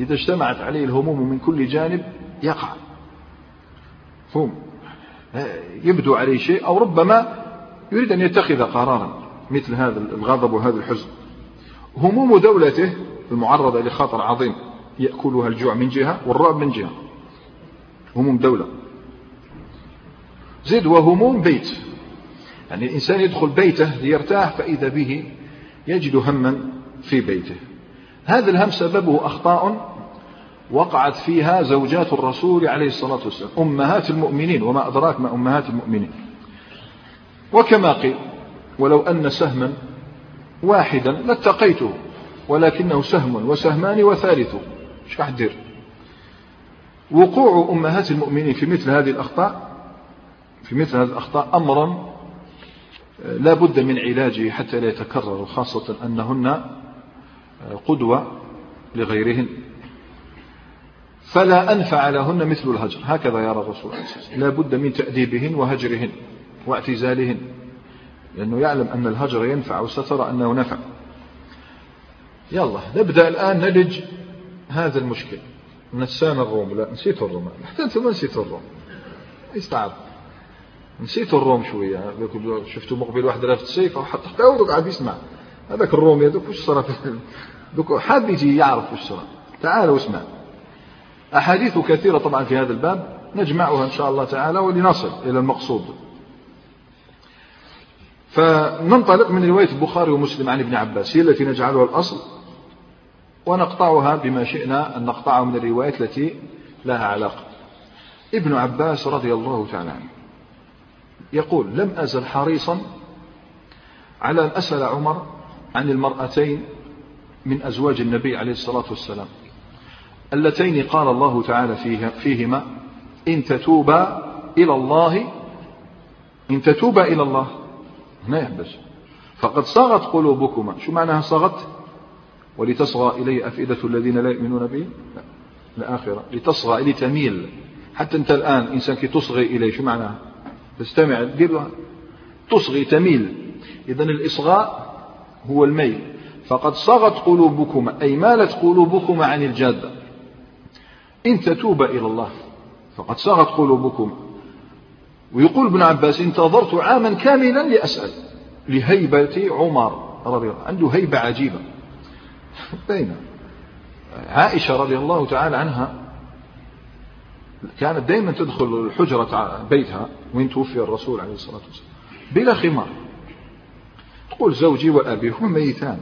إذا اجتمعت عليه الهموم من كل جانب يقع. فهم. يبدو عليه شيء أو ربما يريد أن يتخذ قرارا مثل هذا الغضب وهذا الحزن. هموم دولته المعرضة لخطر عظيم يأكلها الجوع من جهة والرعب من جهة. هموم دولة. زد وهموم بيت. يعني الإنسان يدخل بيته ليرتاح فإذا به يجد هما في بيته. هذا الهم سببه أخطاء وقعت فيها زوجات الرسول عليه الصلاة والسلام أمهات المؤمنين وما أدراك ما أمهات المؤمنين. وكما قيل ولو أن سهما واحدا لاتقيته ولكنه سهم وسهمان وثالث. دير وقوع أمهات المؤمنين في مثل هذه الأخطاء في مثل هذه الأخطاء أمرا لا بد من علاجه حتى لا يتكرر خاصة أنهن قدوة لغيرهن. فلا أنفع لهن مثل الهجر. هكذا يرى الرسول عليه الصلاة والسلام. لا بد من تأديبهن وهجرهن واعتزالهن لأنه يعلم أن الهجر ينفع وسترى أنه نفع. يلا نبدأ الآن نلج هذا المشكل. نسان الروم لا نسيت الروم. حتى أنتم ما نسيت الروم. يستعب نسيت الروم شوية. شفتوا مقبل واحد رافد السيف وحط حتى قاعد يسمع. هذاك الرومي هذوك وش صار دوك حد يجي يعرف وش صار تعال واسمع. أحاديث كثيرة طبعا في هذا الباب نجمعها إن شاء الله تعالى ولنصل إلى المقصود. فننطلق من رواية البخاري ومسلم عن ابن عباس هي التي نجعلها الأصل ونقطعها بما شئنا أن نقطعها من الروايات التي لها علاقة. ابن عباس رضي الله تعالى عنه. يقول لم أزل حريصا على أن أسأل عمر عن المرأتين من أزواج النبي عليه الصلاة والسلام اللتين قال الله تعالى فيهما إن تتوبا إلى الله إن تتوبا إلى الله. هنا يحبس. فقد صغت قلوبكما. شو معناها صغت ولتصغى إليه أفئدة الذين لا يؤمنون به لا الآخرة. لتصغى إلي تميل حتى أنت الآن إنسان كي تصغي إليه شو معناها؟ تستمع. دير تصغي تميل. إذا الإصغاء هو الميل. فقد صغت قلوبكما. أي مالت قلوبكما عن الجادة. إن تتوب إلى الله. فقد صغت قلوبكما ويقول ابن عباس انتظرت عاما كاملا لأسأل. لهيبة عمر رضي الله عنده هيبة عجيبة. بين عائشة رضي الله تعالى عنها كانت دائما تدخل الحجرة بيتها وين توفي الرسول عليه الصلاة والسلام بلا خمار. تقول زوجي وأبي هما ميتان.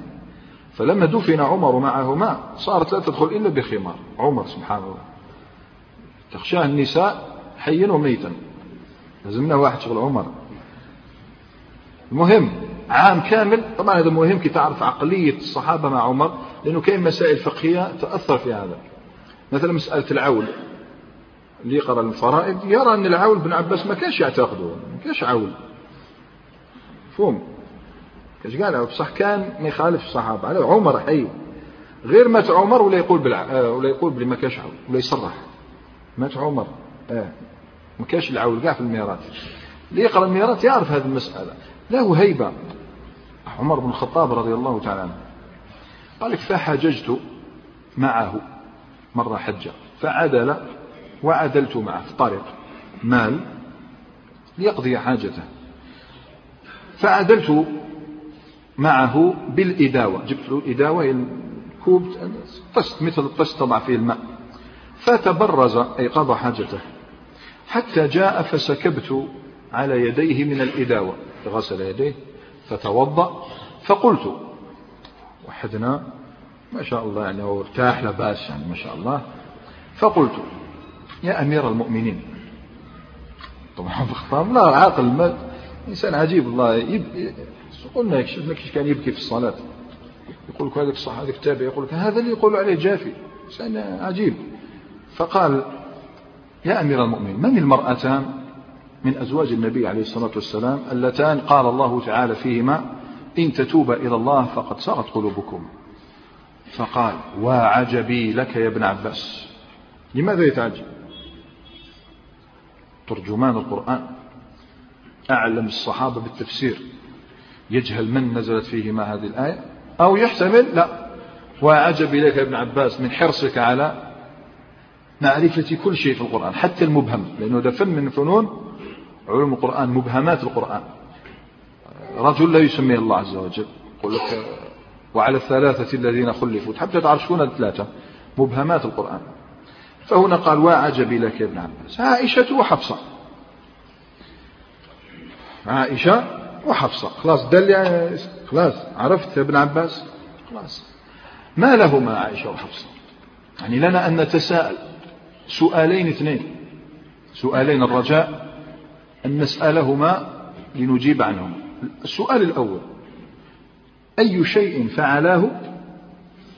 فلما دفن عمر معهما صارت لا تدخل إلا بخمار. عمر سبحان الله. تخشاه النساء حيا وميتا. لازمنا واحد شغل عمر. المهم عام كامل. طبعا هذا مهم كي تعرف عقلية الصحابة مع عمر لأنه كاين مسائل فقهية تأثر في هذا. مثلا مسألة العول. اللي يقرأ الفرائض يرى أن العول بن عباس ما كانش يعتقده ما كانش عول. فهم كاش قال؟ بصح كان ما يخالف الصحابة على عمر حي. غير مات عمر ولا يقول بالع... آه، ولا يقول بلي ما كاش عول ولا يصرح. مات عمر. آه. ما كاش العول كاع في الميراث. اللي يقرأ الميراث يعرف هذه المسألة. له هيبة. عمر بن الخطاب رضي الله تعالى عنه. قال لك فحججت معه مرة حجة فعدل وعدلت معه. في مال. ليقضي حاجته. فعدلت معه بالإداوة. جبت له الإداوة الكوب طست مثل الطست تضع فيه الماء. فتبرز أي قضى حاجته. حتى جاء فسكبت على يديه من الإداوة. غسل يديه فتوضأ فقلت وحدنا ما شاء الله يعني هو ارتاح لا بأس يعني ما شاء الله. فقلت يا أمير المؤمنين. طبعا الخطاب لا عاقل ما إنسان عجيب الله يب... قلنا يكشف لك كان يبكي في الصلاة. يقول لك هذاك الصح هذاك التابع يقول لك هذا اللي يقول عليه جافي. إنسان عجيب. فقال يا أمير المؤمنين من المرأتان من أزواج النبي عليه الصلاة والسلام اللتان قال الله تعالى فيهما إن تتوبا إلى الله فقد صغت قلوبكم. فقال وعجبي لك يا ابن عباس. لماذا يتعجب؟ ترجمان القرآن. أعلم الصحابة بالتفسير. يجهل من نزلت فيهما هذه الآية؟ أو يحتمل؟ لا. وعجب إليك يا ابن عباس من حرصك على معرفة كل شيء في القرآن حتى المبهم لأنه ده فن من فنون علوم القرآن مبهمات القرآن. رجل لا يسميه الله عز وجل. يقول لك وعلى الثلاثة الذين خلفوا حتى تعرف شكون الثلاثة مبهمات القرآن. فهنا قال وعجب لك يا ابن عباس عائشة وحفصة. عائشة وحفصة. خلاص دل خلاص. عرفت يا ابن عباس؟ خلاص. ما لهما عائشة وحفصة؟ يعني لنا أن نتساءل. سؤالين اثنين. سؤالين الرجاء أن نسألهما لنجيب عنهما السؤال الأول أي شيء فعلاه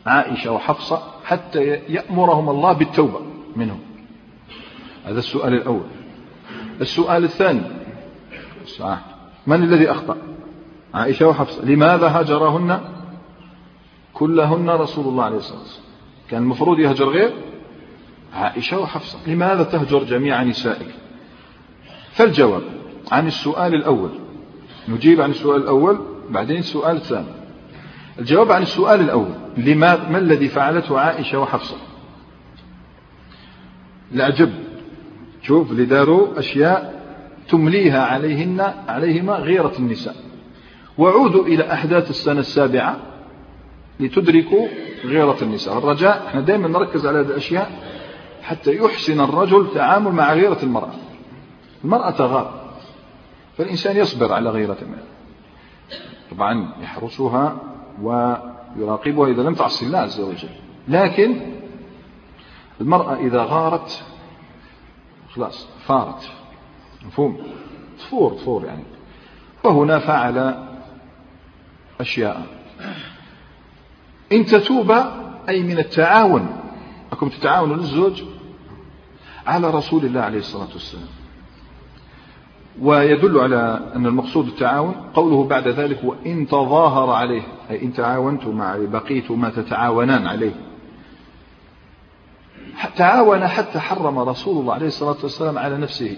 عائشة وحفصة حتى يأمرهم الله بالتوبة؟ منهم. هذا السؤال الأول. السؤال الثاني. من الذي أخطأ؟ عائشة وحفصة. لماذا هجرهن كلهن رسول الله عليه الصلاة والسلام. كان المفروض يهجر غير عائشة وحفصة. لماذا تهجر جميع نسائك؟ فالجواب عن السؤال الأول. نجيب عن السؤال الأول بعدين السؤال الثاني. الجواب عن السؤال الأول. لما ما الذي فعلته عائشة وحفصة؟ العجب شوف اللي داروا أشياء تمليها عليهن عليهما غيرة النساء. وعودوا إلى أحداث السنة السابعة لتدركوا غيرة النساء. الرجاء إحنا دائما نركز على هذه الأشياء حتى يحسن الرجل التعامل مع غيرة المرأة. المرأة تغار فالإنسان يصبر على غيرة المرأة طبعا يحرسها ويراقبها إذا لم تعصي الله عز وجل. لكن المرأة إذا غارت خلاص فارت. مفهوم؟ تفور تفور يعني. وهنا فعل أشياء. إن تتوب أي من التعاون. أكم تتعاونوا للزوج؟ على رسول الله عليه الصلاة والسلام. ويدل على أن المقصود التعاون قوله بعد ذلك وإن تظاهر عليه أي إن تعاونتم عليه بقيتما تتعاونان عليه. تعاون حتى حرم رسول الله عليه الصلاة والسلام على نفسه.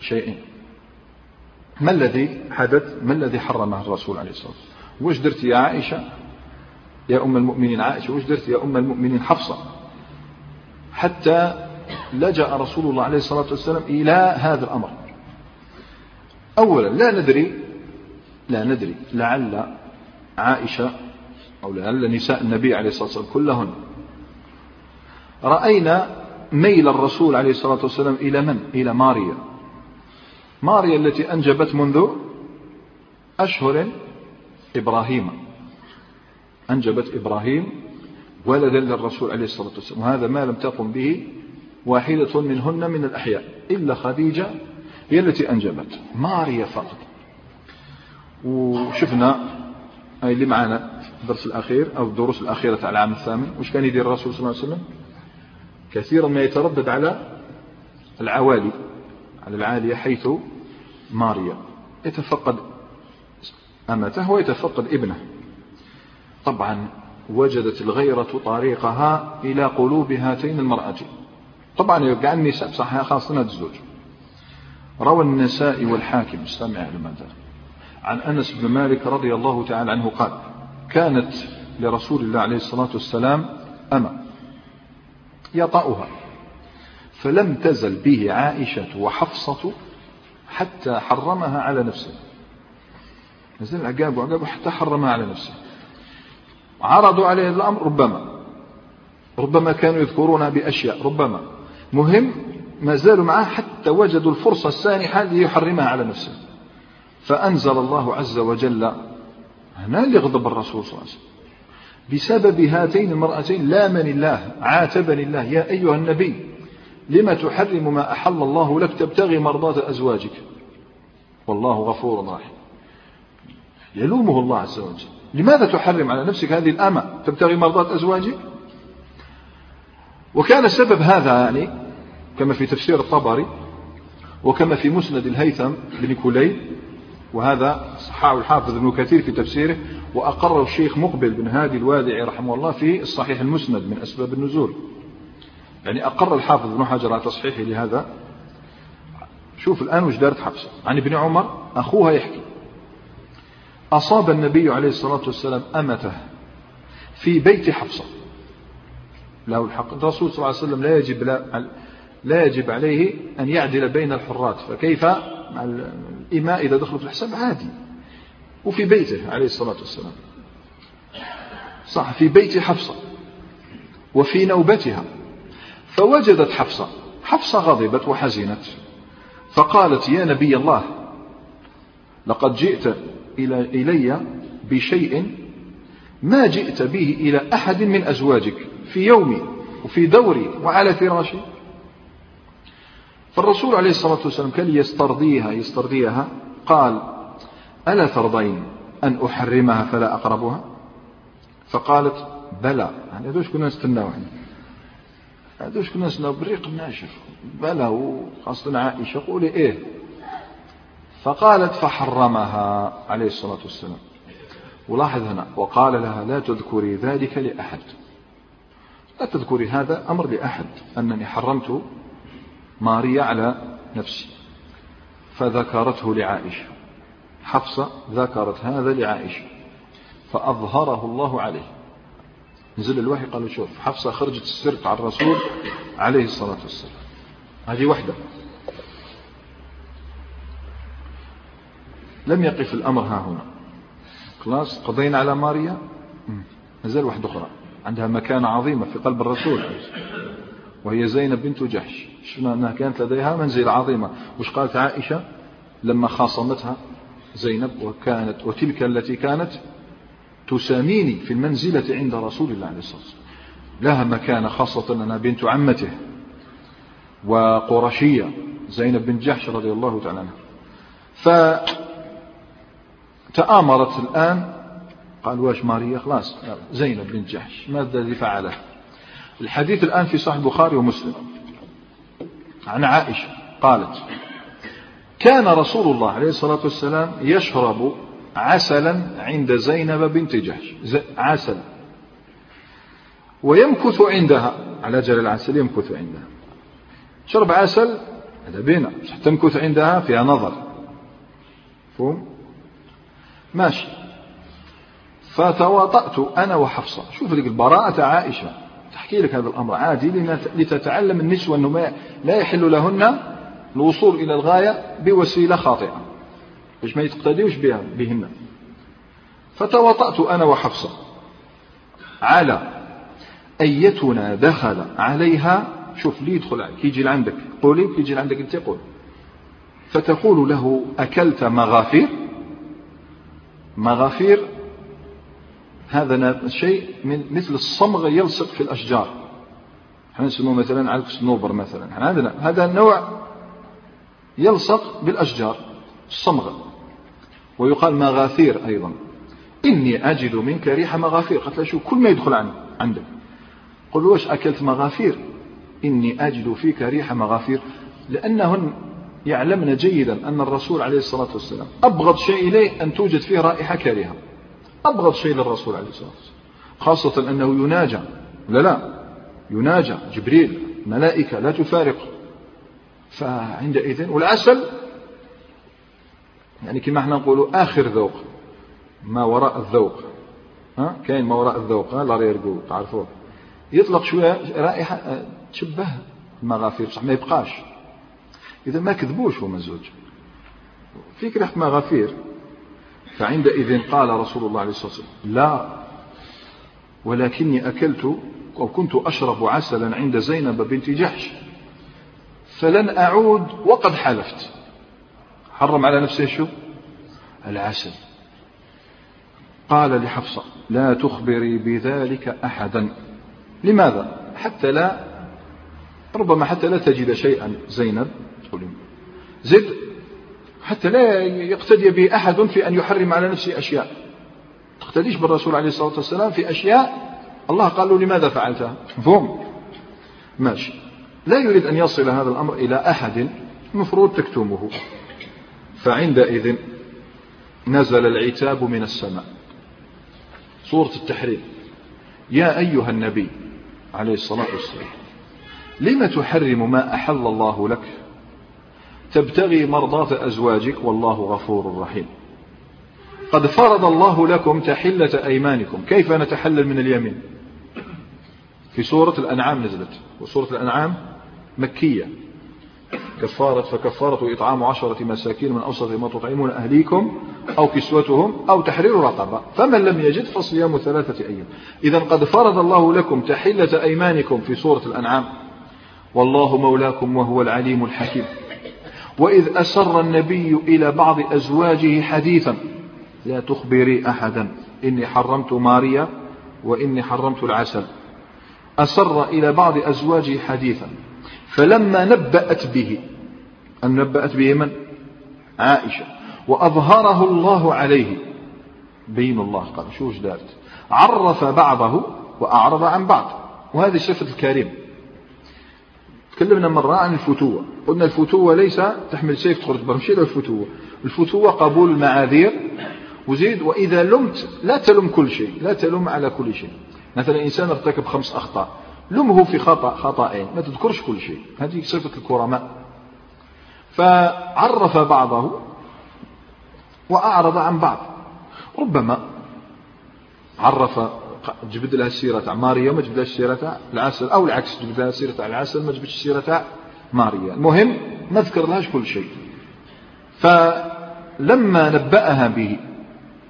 شيئين. ما الذي حدث؟ ما الذي حرمه الرسول عليه الصلاة والسلام؟ وش درت يا عائشة؟ يا أم المؤمنين. عائشة وش درت يا أم المؤمنين؟ حفصة. حتى لجأ رسول الله عليه الصلاة والسلام إلى هذا الأمر. أولا لا ندري لا ندري لعل عائشة أو لعل نساء النبي عليه الصلاة والسلام كلهن رأينا ميل الرسول عليه الصلاة والسلام إلى من؟ إلى ماريا. ماريا التي أنجبت منذ أشهر إبراهيم. أنجبت إبراهيم ولدا للرسول عليه الصلاة والسلام. وهذا ما لم تقم به واحدة منهن من الأحياء إلا خديجة هي التي أنجبت. ماريا فقط. وشفنا أي اللي معنا في الدرس الأخير أو الدروس الأخيرة على العام الثامن وش كان يدير الرسول صلى الله عليه وسلم؟ كثيرا ما يتردد على العوالي على العالية حيث ماريا. يتفقد أمته ويتفقد ابنه. طبعا وجدت الغيرة طريقها إلى قلوب هاتين المرأتين. طبعا يرجع النساء بصحة خاصة الزوج. روى النساء والحاكم استمع لماذا عن أنس بن مالك رضي الله تعالى عنه قال كانت لرسول الله عليه الصلاة والسلام أما يطأها. فلم تزل به عائشة وحفصة حتى حرمها على نفسه. نزل عقاب وعقاب حتى حرمها على نفسه. عرضوا عليه الأمر ربما. ربما كانوا يذكرونها بأشياء ربما. مهم ما زالوا معه حتى وجدوا الفرصة السانحة ليحرمها على نفسه. فأنزل الله عز وجل هنا اللي غضب الرسول صلى الله عليه وسلم. بسبب هاتين المرأتين لامني الله عاتبني الله يا أيها النبي لما تحرم ما أحل الله لك تبتغي مرضاة أزواجك. والله غفور رحيم. يلومه الله عز وجل. لماذا تحرم على نفسك هذه الأمة تبتغي مرضاة أزواجك؟ وكان سبب هذا يعني كما في تفسير الطبري وكما في مسند الهيثم بن كليب وهذا صححه الحافظ ابن كثير في تفسيره وأقره الشيخ مقبل بن هادي الوادعي رحمه الله في الصحيح المسند من أسباب النزول. يعني أقر الحافظ ابن حجر على تصحيحه لهذا. شوف الآن وش دارت حفصة. عن ابن عمر أخوها يحكي. أصاب النبي عليه الصلاة والسلام أمته في بيت حفصة. له الحق. الرسول صلى الله عليه وسلم لا يجب لا, لا يجب عليه أن يعدل بين الحرات. فكيف مع الإماء إذا دخلوا في الحساب؟ عادي. وفي بيته عليه الصلاة والسلام. صح في بيت حفصة وفي نوبتها. فوجدت حفصة حفصة غضبت وحزنت. فقالت يا نبي الله لقد جئت إلي بشيء ما جئت به إلى أحد من أزواجك في يومي وفي دوري وعلى فراشي. فالرسول عليه الصلاة والسلام كان يسترضيها يسترضيها قال ألا ترضين أن أحرمها فلا أقربها؟ فقالت بلى. يعني هذوش كنا نستناو يعني؟ هذوش كنا نستناو بريق ناشف. بلى وخاصة عائشة. قولي إيه. فقالت فحرمها عليه الصلاة والسلام. ولاحظ هنا وقال لها لا تذكري ذلك لأحد. لا تذكري هذا أمر لأحد أنني حرمت ماريا على نفسي. فذكرته لعائشة. حفصة ذكرت هذا لعائشة فأظهره الله عليه. نزل الوحي قالوا شوف حفصة خرجت السرق على الرسول عليه الصلاة والسلام. هذه وحدة. لم يقف الأمر ها هنا. خلاص قضينا على ماريا. نزل واحدة أخرى. عندها مكانة عظيمة في قلب الرسول. وهي زينب بنت جحش. شفنا أنها كانت لديها منزلة عظيمة. وش قالت عائشة؟ لما خاصمتها زينب وكانت وتلك التي كانت تساميني في المنزلة عند رسول الله عليه الصلاة والسلام. لها مكانة خاصة أنا بنت عمته وقرشية زينب بن جحش رضي الله تعالى عنها. فتآمرت الآن قال واش ماريا؟ خلاص زينب بن جحش ماذا الذي فعله؟ الحديث الآن في صحيح البخاري ومسلم. عن عائشة قالت كان رسول الله عليه الصلاة والسلام يشرب عسلا عند زينب بنت جحش عسل ويمكث عندها على أجل العسل يمكث عندها. شرب عسل هذا بينا تمكث عندها فيها نظر. فهم ماشي. فتواطأت أنا وحفصة. شوف لك البراءة عائشة. تحكي لك هذا الأمر عادي لتتعلم النسوة أنه لا يحل لهن الوصول إلى الغاية بوسيلة خاطئة. باش ما يتقتديوش بها بهن فتواطأت أنا وحفصة على أيتنا دخل عليها. شوف لي يدخل كي يجي لعندك. قولي وكي يجي لعندك أنت قول فتقول له أكلت مغافير؟ مغافير هذا شيء من مثل الصمغ يلصق في الأشجار. إحنا نسموه مثلا علف صنوبر مثلا عندنا هذا النوع يلصق بالأشجار الصمغ. ويقال مغافير أيضا. إني أجد منك ريح مغافير. قالت له شو كل ما يدخل عندك. قل واش أكلت مغافير؟ إني أجد فيك ريح مغافير. لأنهن يعلمن جيدا أن الرسول عليه الصلاة والسلام أبغض شيء إليه أن توجد فيه رائحة كريهة أبغض شيء للرسول عليه الصلاة والسلام. خاصة أنه يناجى. لا لا. يناجى. جبريل. ملائكة. لا تفارق. فعندئذ. والعسل يعني كما إحنا نقولوا آخر ذوق ما وراء الذوق. ها؟ كاين ما وراء الذوق ها؟ لاريرغو تعرفوه. يطلق شوية رائحة آه، تشبه المغافير بصح ما يبقاش. إذا ما كذبوش هما الزوج فيك ريحة مغافير. فعندئذ قال رسول الله عليه الصلاة والسلام لا ولكني أكلت أو كنت أشرب عسلا عند زينب بنت جحش. فلن أعود وقد حلفت. حرم على نفسه شو؟ العسل. قال لحفصة لا تخبري بذلك أحدا. لماذا؟ حتى لا ربما حتى لا تجد شيئا. زينب زد حتى لا يقتدي به أحد في أن يحرم على نفسه أشياء. تقتديش بالرسول عليه الصلاة والسلام في أشياء؟ الله قال له لماذا فعلتها؟ مفهوم ماشي. لا يريد أن يصل هذا الأمر إلى أحد المفروض تكتمه. فعندئذ نزل العتاب من السماء. سورة التحريم. يا أيها النبي عليه الصلاة والسلام لم تحرم ما أحل الله لك؟ تبتغي مرضاة أزواجك والله غفور رحيم. قد فرض الله لكم تحلة أيمانكم. كيف نتحلل من اليمين؟ في سورة الأنعام نزلت. وسورة الأنعام مكية. كفارة فكفارة إطعام عشرة مساكين من أوسط ما تطعمون أهليكم أو كسوتهم أو تحرير رقبة. فمن لم يجد فصيام ثلاثة أيام. إذا قد فرض الله لكم تحلة أيمانكم في سورة الأنعام. والله مولاكم وهو العليم الحكيم. وإذ أسر النبي إلى بعض أزواجه حديثا لا تخبري أحدا إني حرمت ماريا وإني حرمت العسل. أسر إلى بعض أزواجه حديثا فلما نبأت به أن نبأت به من؟ عائشة. وأظهره الله عليه. بين الله قال شو دارت عرف بعضه وأعرض عن بعض. وهذه صفة الكريم تكلمنا مرة عن الفتوة. قلنا الفتوة ليس تحمل سيف تخرج برا مش الفتوة. الفتوة قبول المعاذير. وزيد وإذا لمت لا تلم كل شيء. لا تلم على كل شيء. مثلا إنسان ارتكب خمس أخطاء. لمه في خطأ خطأين. ما تذكرش كل شيء. هذه صفة الكرماء. فعرف بعضه وأعرض عن بعض. ربما عرف جبد لها سيرة ماريا ما جبد لها سيرة العسل أو العكس جبد لها سيرة العسل ما جبدش سيرة ماريا. المهم ما ذكر لهاش كل شيء. فلما نبأها به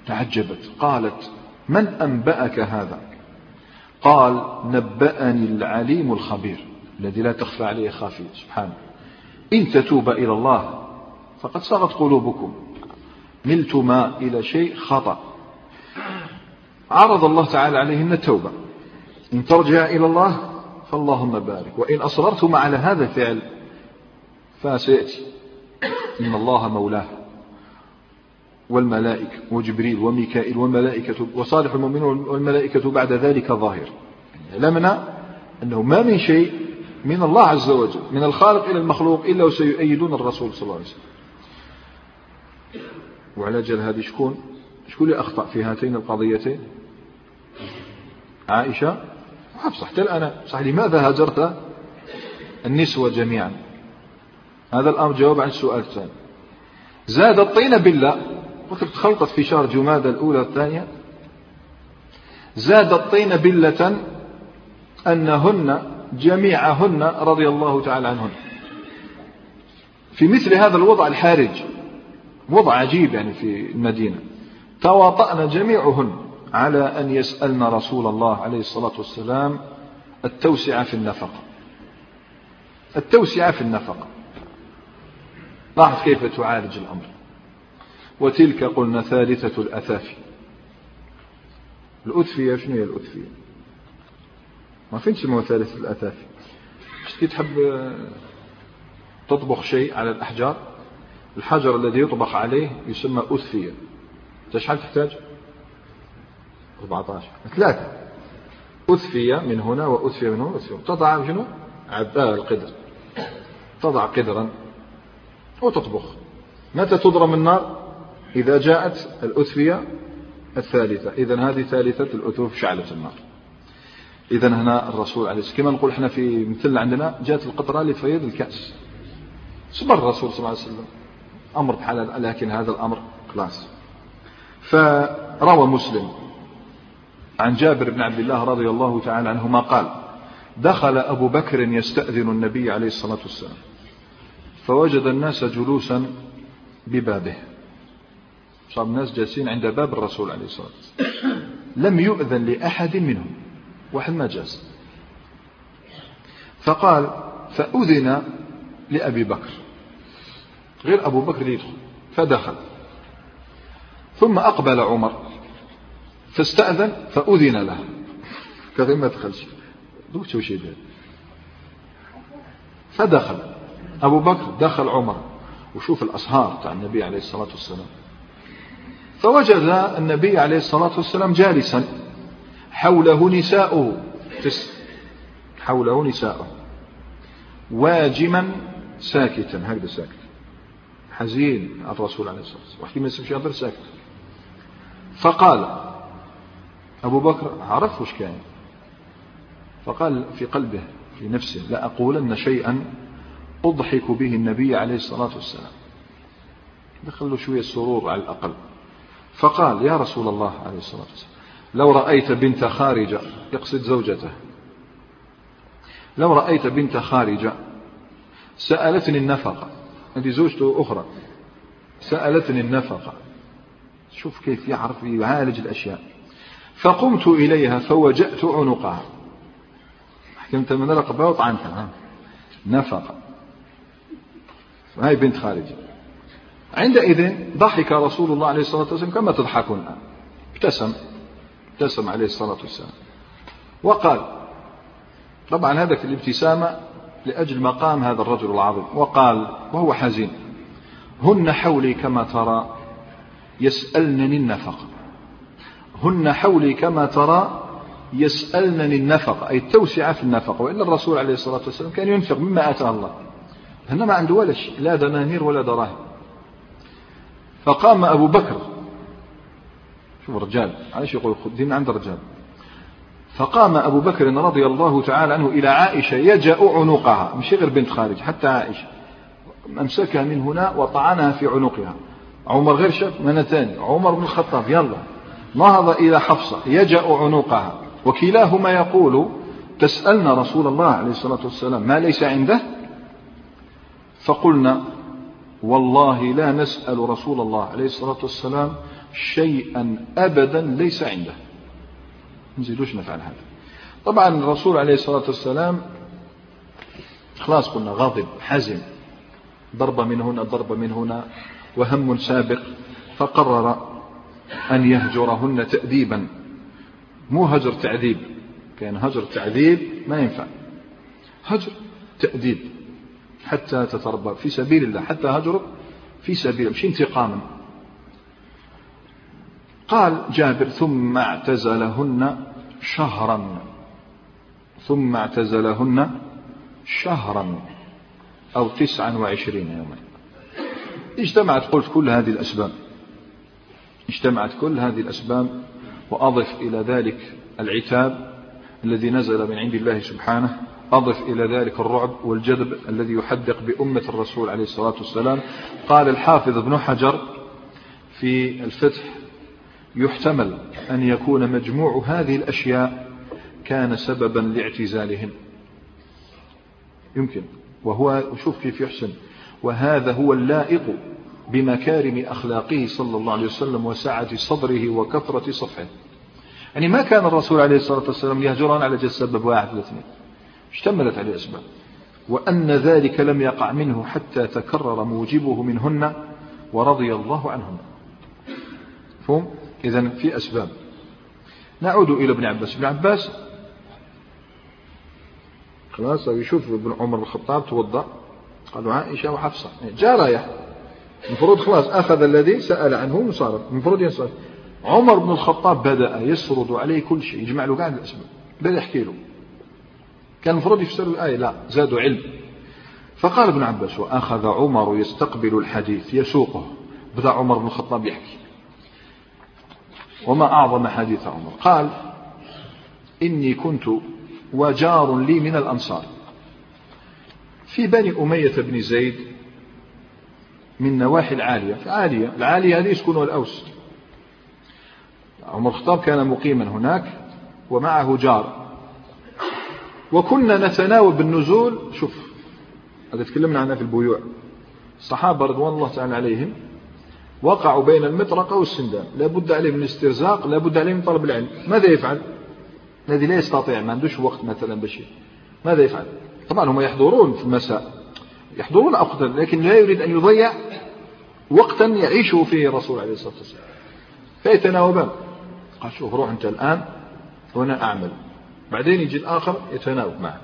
تعجبت قالت من أنبأك هذا؟ قال نبأني العليم الخبير الذي لا تخفى عليه خافية سبحانه. إن تتوب إلى الله فقد صغت قلوبكم. ملتما إلى شيء خطأ. عرض الله تعالى عليهن التوبة. إن ترجع إلى الله فاللهم بارك. وإن أصررتم على هذا الفعل فسيأتي. إن الله مولاه. والملائكة وجبريل وميكائيل والملائكة وصالح المؤمنين والملائكة بعد ذلك ظاهر. لمنا أنه ما من شيء من الله عز وجل من الخالق إلى المخلوق إلا وسيؤيدون الرسول صلى الله عليه وسلم. وعلى جل هذه شكون؟ شكون اللي أخطأ في هاتين القضيتين؟ عائشة وحفصة. حتى الآن صح لماذا هجرت النسوة جميعا؟ هذا الأمر جواب عن السؤال الثاني زاد الطين بالله. وقت تخلطت في شهر جمادى الأولى الثانية زاد الطين بلة أنهن جميعهن رضي الله تعالى عنهن. في مثل هذا الوضع الحارج وضع عجيب يعني في المدينة. تواطأن جميعهن على أن يسألن رسول الله عليه الصلاة والسلام التوسعة في النفقة. التوسعة في النفقة. لاحظ كيف تعالج الأمر. وتلك قلنا ثالثة الأثافي الأثفية شنو هي الأثفية؟ ما فين تسموها ثالثة الأثافي مش تحب تطبخ شيء على الأحجار؟ الحجر الذي يطبخ عليه يسمى أثفية. شحال تحتاج؟ 14 ثلاثة. أثفية من هنا وأثفية من هنا وأثفية تضع شنو؟ عباء القدر. تضع قدرا وتطبخ. متى تضرم النار؟ إذا جاءت الأثفية الثالثة. إذا هذه ثالثة الأثوف شعلة النار. إذا هنا الرسول عليه الصلاة كما نقول إحنا في مثل عندنا جاءت القطرة لفيض الكأس. صبر الرسول صلى الله عليه وسلم أمر بحال لكن هذا الأمر خلاص. فروى مسلم عن جابر بن عبد الله رضي الله تعالى عنهما قال دخل أبو بكر يستأذن النبي عليه الصلاة والسلام فوجد الناس جلوسا ببابه. صار الناس جالسين عند باب الرسول عليه الصلاة والسلام. لم يؤذن لأحد منهم واحد ما جاز فقال فأذن لأبي بكر غير أبو بكر يدخل فدخل. ثم أقبل عمر فاستأذن فأذن له. كذا ما دخلش دوك شو يدير فدخل. أبو بكر دخل عمر وشوف الأصهار تاع النبي عليه الصلاة والسلام. فوجد النبي عليه الصلاة والسلام جالسا حوله نساؤه. حوله نساؤه. واجما ساكتا. هكذا ساكت. حزين الرسول عليه الصلاة والسلام. واحد ما يسمش يهضر ساكت. فقال أبو بكر عرف وش كان فقال في قلبه في نفسه لأقولن شيئا أضحك به النبي عليه الصلاة والسلام. دخل له شوية سرور على الأقل. فقال يا رسول الله عليه الصلاة والسلام لو رأيت بنت خارجة يقصد زوجته لو رأيت بنت خارجة سألتني النفقة. هذه زوجته أخرى سألتني النفقة. شوف كيف يعرف يعالج الأشياء. فقمت إليها فوجأت عنقها. حكمت من رقبة وطعنتها نفقة. هاي بنت خارجة. عندئذ ضحك رسول الله عليه الصلاة والسلام كما تضحكون الآن. ابتسم. ابتسم عليه الصلاة والسلام. وقال طبعا هذا الابتسامة لأجل مقام هذا الرجل العظيم. وقال وهو حزين هن حولي كما ترى يسألنني النفقة هن حولي كما ترى يسألنني النفقة أي التوسعة في النفقة وإلا الرسول عليه الصلاة والسلام كان ينفق مما آتاه الله. هنا ما عنده ولا شيء لا دنانير ولا دراهم. فقام أبو بكر. شوف الرجال علاش يقول دين عند الرجال. فقام أبو بكر رضي الله تعالى عنه إلى عائشة يجأ عنقها مش غير بنت خارج حتى عائشة. أمسكها من هنا وطعنها في عنقها. عمر غير شاف من ثاني عمر بن الخطاب يلا. نهض إلى حفصة يجأ عنقها. وكلاهما يقول تسألنا رسول الله عليه الصلاة والسلام ما ليس عنده؟ فقلنا والله لا نسأل رسول الله عليه الصلاة والسلام شيئا أبدا ليس عنده. نزيدوش نفعل هذا؟ طبعا الرسول عليه الصلاة والسلام خلاص قلنا غاضب حزن. ضربة من هنا ضربة من هنا وهم سابق. فقرر أن يهجرهن تأديبا مو هجر تعذيب كان هجر تعذيب ما ينفع. هجر تأديب حتى تتربى في سبيل الله حتى هجر في سبيل مش انتقاما قال جابر ثم اعتزلهن شهرا. ثم اعتزلهن شهرا أو تسعا وعشرين يوما. اجتمعت قلت كل هذه الأسباب. اجتمعت كل هذه الأسباب وأضف إلى ذلك العتاب الذي نزل من عند الله سبحانه أضف إلى ذلك الرعب والجذب الذي يحدق بأمة الرسول عليه الصلاة والسلام. قال الحافظ ابن حجر في الفتح يحتمل أن يكون مجموع هذه الأشياء كان سببا لاعتزالهم. يمكن. وهو شوف كيف يحسن. وهذا هو اللائق بمكارم أخلاقه صلى الله عليه وسلم وسعة صدره وكثرة صفحه. يعني ما كان الرسول عليه الصلاة والسلام يهجران على جل سبب واحد ولا اثنين اشتملت عليه أسباب. وأن ذلك لم يقع منه حتى تكرر موجبه منهن ورضي الله عنهن. فهم إذا في أسباب. نعود إلى ابن عباس. ابن عباس خلاص يشوف ابن عمر الخطاب توضأ. قالوا عائشة وحفصة. جاء رايح المفروض خلاص أخذ الذي سأل عنه وصار المفروض ينصرف. عمر بن الخطاب بدأ يسرد عليه كل شيء. يجمع له قاعد الأسباب. بدأ يحكي له. كان المفروض يفسر الآية لا زادوا علم. فقال ابن عباس وأخذ عمر يستقبل الحديث يسوقه. بدأ عمر بن الخطاب يحكي. وما أعظم حديث عمر؟ قال إني كنت وجار لي من الأنصار. في بني أمية بن زيد من نواحي العالية. في عالية العالية هذه يسكنها الأوس عمر الخطاب كان مقيما هناك ومعه جار. وكنا نتناوب بالنزول شوف هذا تكلمنا عنها في البيوع. الصحابة رضوان الله تعالى عليهم وقعوا بين المطرقة والسندان. لا بد عليه من الاسترزاق لا بد عليه من طلب العلم. ماذا يفعل؟ الذي لا يستطيع ما عندوش وقت مثلا باش ماذا يفعل؟ طبعا هم يحضرون في المساء. يحضرون أوقاتا لكن لا يريد أن يضيع وقتا يعيشه فيه الرسول عليه الصلاة والسلام. فيتناوبان. قال شوف روح أنت الآن وأنا أعمل. بعدين يجي الآخر يتناوب معه.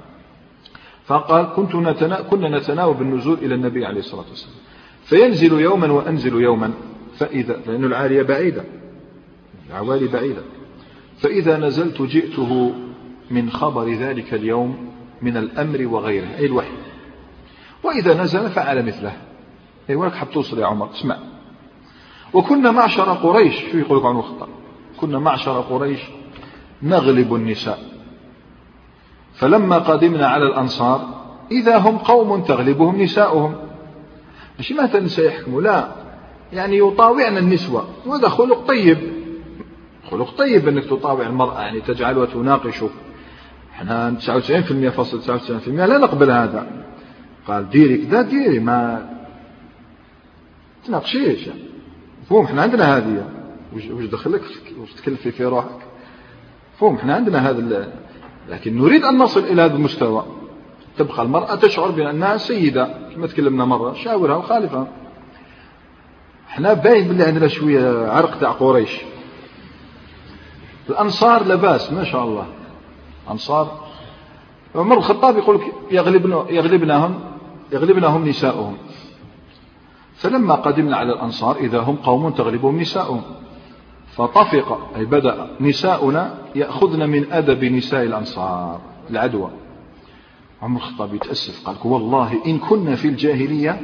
فقال كنت نتنا... كنا نتناوب النزول إلى النبي عليه الصلاة والسلام. فينزل يوما وأنزل يوما فإذا لأن العالية بعيدة. العوالي بعيدة. فإذا نزلت جئته من خبر ذلك اليوم من الأمر وغيره أي الوحي. وإذا نزل فعل مثله. أي ولك حب توصل يا عمر اسمع. وكنا معشر قريش شو يقول لك عن الخطأ كنا معشر قريش نغلب النساء. فلما قدمنا على الأنصار إذا هم قوم تغلبهم نساؤهم. مش ما النساء يحكموا؟ لا. يعني يطاوعن النسوة. وهذا خلق طيب. خلق طيب إنك تطاوع المرأة يعني تجعلها تناقشك إحنا 99% فاصل 99% لا نقبل هذا. قال ديري كذا ديري ما تناقشيش. يعني مفهوم إحنا عندنا هذه. وش دخلك؟ وش تكلفي في روحك؟ مفهوم إحنا عندنا هذا لكن نريد أن نصل إلى هذا المستوى. تبقى المرأة تشعر بأنها سيدة كما تكلمنا مرة شاورها وخالفها. إحنا باين بالله عندنا شوية عرق تاع قريش. الأنصار لباس ما شاء الله. أنصار. عمر الخطاب يقول يغلبنا يغلبناهم يغلبناهم نساؤهم. فلما قدمنا على الأنصار إذا هم قوم تغلبهم نساؤهم. فطفق أي بدأ نساؤنا يأخذن من أدب نساء الأنصار العدوى. عمر الخطاب يتأسف قال والله إن كنا في الجاهلية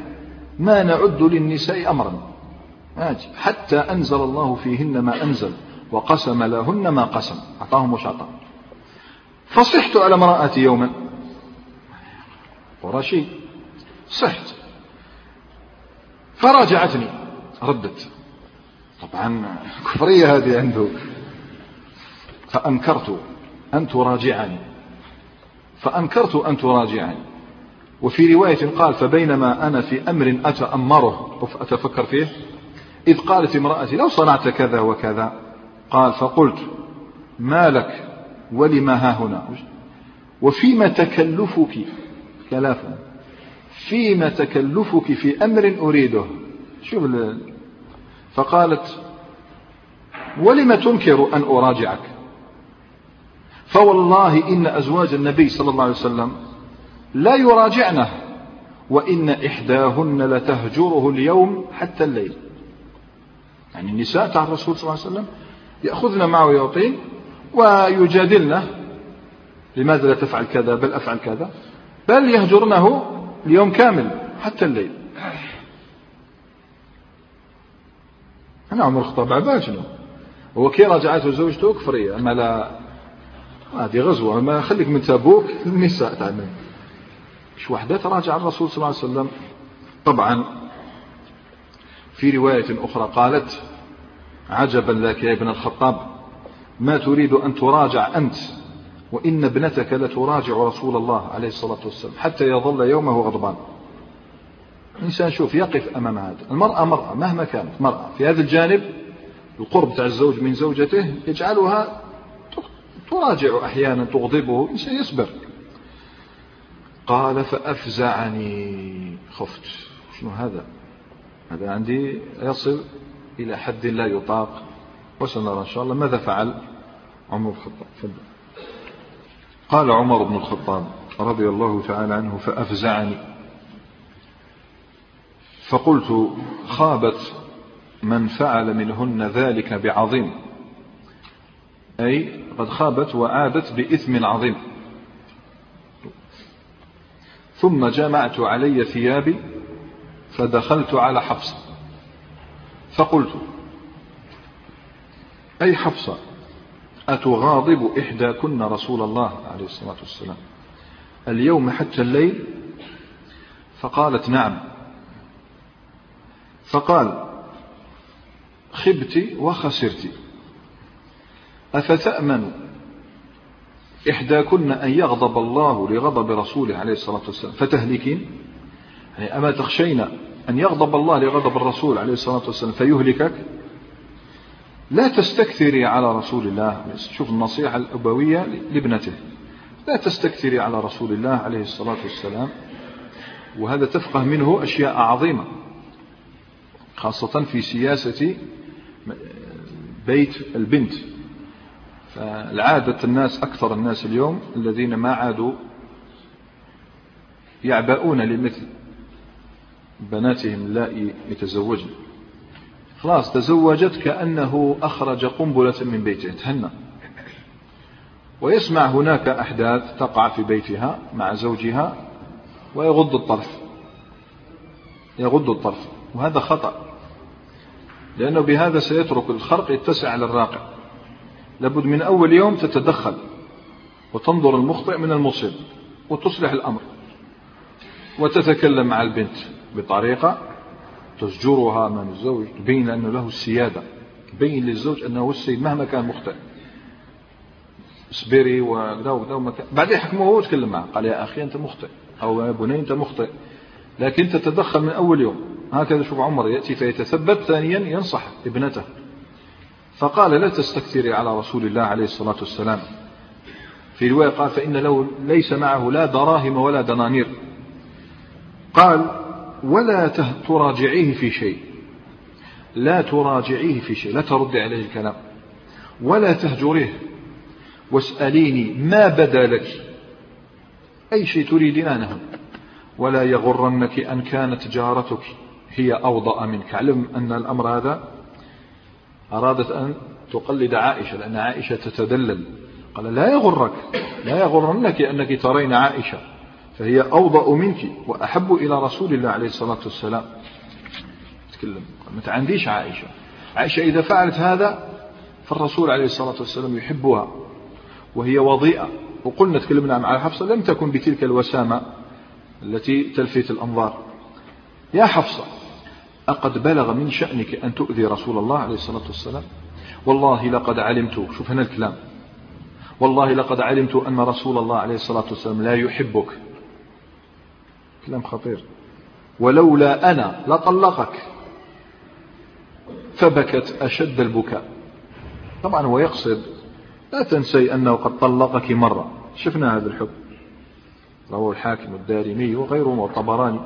ما نعد للنساء أمرا. حتى أنزل الله فيهن ما أنزل وقسم لهن ما قسم. أعطاهم وش أعطاهم فصحت على امرأتي يوما. قرشي صحت. فراجعتني ردت. طبعا كفرية هذه عنده. فأنكرت أن تراجعني. فأنكرت أن تراجعني. وفي رواية قال فبينما أنا في أمر أتأمره. أتفكر فيه. إذ قالت امرأتي لو صنعت كذا وكذا. قال فقلت ما لك؟ ولما ها هنا؟ وفيما تكلفك؟ كلافا. فيما تكلفك في أمر أريده. شوف فقالت ولم تنكر أن أراجعك؟ فوالله إن أزواج النبي صلى الله عليه وسلم لا يراجعنه وإن إحداهن لتهجره اليوم حتى الليل. يعني النساء تاع الرسول صلى الله عليه وسلم يأخذن معه يعطين ويجادلنه لماذا لا تفعل كذا؟ بل أفعل كذا؟ بل يهجرنه اليوم كامل حتى الليل. أنا عمر الخطاب عباد شنو هو كي راجعته زوجته كفرية أما لا هذه غزوة. ما خليك من تابوك النساء تعمل. مش وحدة تراجع الرسول صلى الله عليه وسلم. طبعا في رواية أخرى قالت عجبا لك يا ابن الخطاب ما تريد أن تراجع أنت وإن ابنتك لتراجع رسول الله عليه الصلاة والسلام حتى يظل يومه غضبان. الإنسان شوف يقف أمام هذا. المرأة مرأة مهما كانت مرأة. في هذا الجانب القرب تاع الزوج من زوجته يجعلها تراجع أحيانا تغضبه. الإنسان يصبر. قال فأفزعني. خفت. شنو هذا؟ هذا عندي يصل إلى حد لا يطاق. وسنرى إن شاء الله ماذا فعل؟ عمر الخطاب. قال عمر بن الخطاب رضي الله تعالى عنه فأفزعني. فقلت خابت من فعل منهن ذلك بعظيم. أي قد خابت وعادت بإثم عظيم. ثم جمعت علي ثيابي فدخلت على حفصة. فقلت أي حفصة أتغاضب إحداكن رسول الله عليه الصلاة والسلام اليوم حتى الليل؟ فقالت نعم. فقال خبت وخسرت أفتأمن إحداكن أن يغضب الله لغضب رسوله عليه الصلاة والسلام؟ فتهلكين؟ يعني أما تخشين أن يغضب الله لغضب الرسول عليه الصلاة والسلام فيهلكك؟ لا تستكثري على رسول الله. شوف النصيحة الأبوية لابنته. لا تستكثري على رسول الله عليه الصلاة والسلام. وهذا تفقه منه أشياء عظيمة. خاصة في سياسة بيت البنت. فالعادة الناس أكثر الناس اليوم الذين ما عادوا يعبؤون لمثل بناتهم اللائي يتزوجن. خلاص تزوجت كأنه أخرج قنبلة من بيته تهنى ويسمع هناك أحداث تقع في بيتها مع زوجها ويغض الطرف. يغض الطرف وهذا خطأ. لأنه بهذا سيترك الخرق يتسع على الراقع. لابد من أول يوم تتدخل وتنظر المخطئ من المصيب وتصلح الأمر. وتتكلم مع البنت بطريقة تزجرها أمام الزوج تبين أنه له السيادة تبين للزوج أنه السيد مهما كان مخطئ. اصبري وكذا وكذا بعدين يحكمه هو وتكلم معه قال يا أخي أنت مخطئ أو يا بني أنت مخطئ. لكن تتدخل من أول يوم. هكذا شوف عمر يأتي فيتثبت ثانيا ينصح ابنته. فقال لا تستكثري على رسول الله عليه الصلاة والسلام. في رواية قال فإن له ليس معه لا دراهم ولا دنانير. قال ولا تراجعيه في شيء. لا تراجعيه في شيء. لا تردي عليه الكلام. ولا تهجريه واسأليني ما بدا لك أي شيء تريدين أنه ولا يغرنك أن كانت جارتك. هي أوضأ منك. علم أن الأمر هذا أرادت أن تقلد عائشة لأن عائشة تتدلل. قال لا يغرك لا يغرنك أنك ترين عائشة فهي أوضأ منك وأحب إلى رسول الله عليه الصلاة والسلام. تكلم. ما تعنديش عائشة. عائشة إذا فعلت هذا فالرسول عليه الصلاة والسلام يحبها وهي وضيئة. وقلنا تكلمنا مع حفصة لم تكن بتلك الوسامة التي تلفت الأنظار. يا حفصة أقد بلغ من شأنك أن تؤذي رسول الله عليه الصلاة والسلام؟ والله لقد علمت شوف هنا الكلام. والله لقد علمت أن رسول الله عليه الصلاة والسلام لا يحبك. كلام خطير. ولولا أنا لطلقك. فبكت أشد البكاء. طبعا هو يقصد لا تنسي أنه قد طلقك مرة. شفنا هذا الحكم رواه الحاكم الدارمي وغيره والطبراني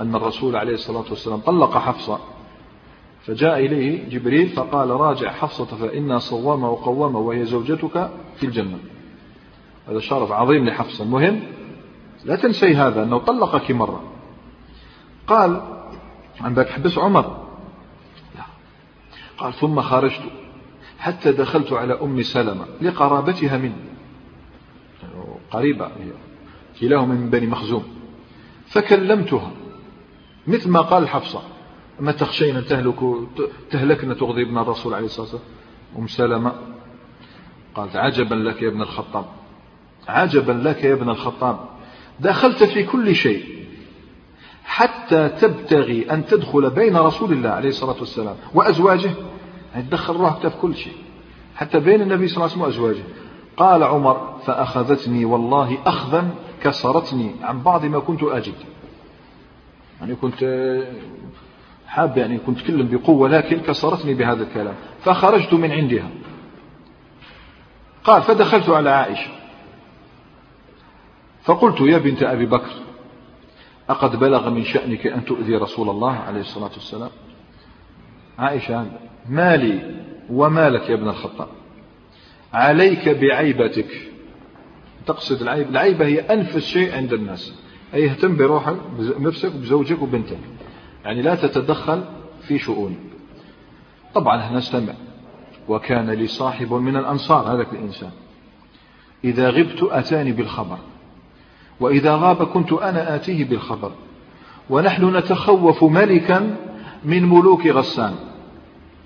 أن الرسول عليه الصلاة والسلام طلق حفصة فجاء إليه جبريل فقال راجع حفصة فإنها صوامة وقوامة وهي زوجتك في الجنة. هذا شرف عظيم لحفصة. المهم لا تنسي هذا أنه طلقك مرة. قال عندك حبس عمر. لا. قال ثم خرجت حتى دخلت على أم سلمة لقرابتها مني. قريبة هي كلاهما من بني مخزوم. فكلمتها. مثل ما قال حفصة. ما تخشين أن تهلك تهلكن تغضبن الرسول عليه الصلاة والسلام. أم سلمة قالت عجبا لك يا ابن الخطاب. عجبا لك يا ابن الخطاب. دخلت في كل شيء حتى تبتغي أن تدخل بين رسول الله عليه الصلاة والسلام وأزواجه. يعني تدخل روحك في كل شيء حتى بين النبي صلى الله عليه وسلم وأزواجه. قال عمر فأخذتني والله أخذا كسرتني عن بعض ما كنت أجد. يعني كنت حاب يعني كنت أتكلم بقوة لكن كسرتني بهذا الكلام. فخرجت من عندها. قال فدخلت على عائشة. فقلت يا بنت أبي بكر أقد بلغ من شأنك أن تؤذي رسول الله عليه الصلاة والسلام؟ عائشة مالي ومالك يا ابن الخطاب؟ عليك بعيبتك. تقصد العيب؟ العيبة هي أنفس شيء عند الناس. أي اهتم بروحك بنفسك بزوجك وبنتك. يعني لا تتدخل في شؤونك طبعا نستمع. وكان لي صاحب من الأنصار هذاك الإنسان. إذا غبت أتاني بالخبر. وإذا غاب كنت أنا آتيه بالخبر. ونحن نتخوف ملكا من ملوك غسان.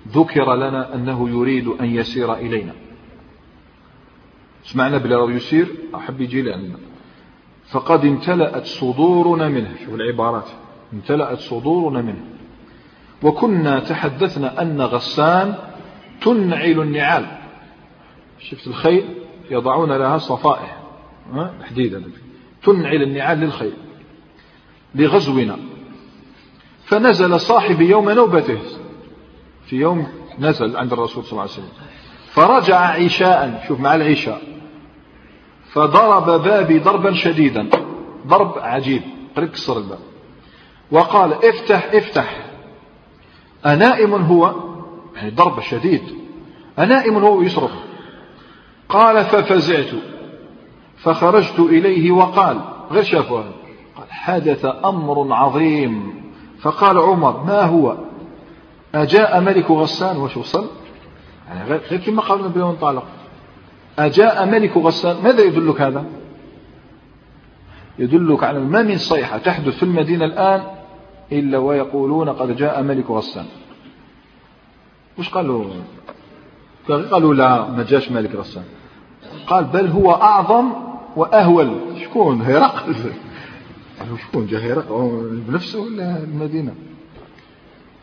ذكر لنا أنه يريد أن يسير إلينا. سمعنا بلا يسير. أحب يجي لأننا فقد امتلأت صدورنا منه. شوف العبارات. امتلأت صدورنا منه. وكنا تحدثنا أن غسان تنعل النعال. شفت الخيل يضعون لها صفائح حديدة تنعل النعال للخيل. لغزونا. فنزل صاحبي يوم نوبته. في يوم نزل عند الرسول صلى الله عليه وسلم. فرجع عشاء شوف مع العشاء. فضرب بابي ضربا شديدا. ضرب عجيب. كسر الباب. وقال افتح افتح. أنائم هو يعني ضرب شديد. أنائم هو يصرخ. قال ففزعت. فخرجت إليه وقال غير شافه. قال حدث أمر عظيم. فقال عمر ما هو؟ أجاء ملك غسان وش وصل؟ يعني غير كما قال النبي انطلق أجاء ملك غسان ماذا يدلك هذا؟ يدلك على ما من صيحة تحدث في المدينة الآن إلا ويقولون قد جاء ملك غسان. وش قالوا؟ قالوا لا ما جاش ملك غسان. قال بل هو أعظم وأهول. شكون؟ هرقل. شكون؟ جاء هرقل. بنفسه ولا المدينة؟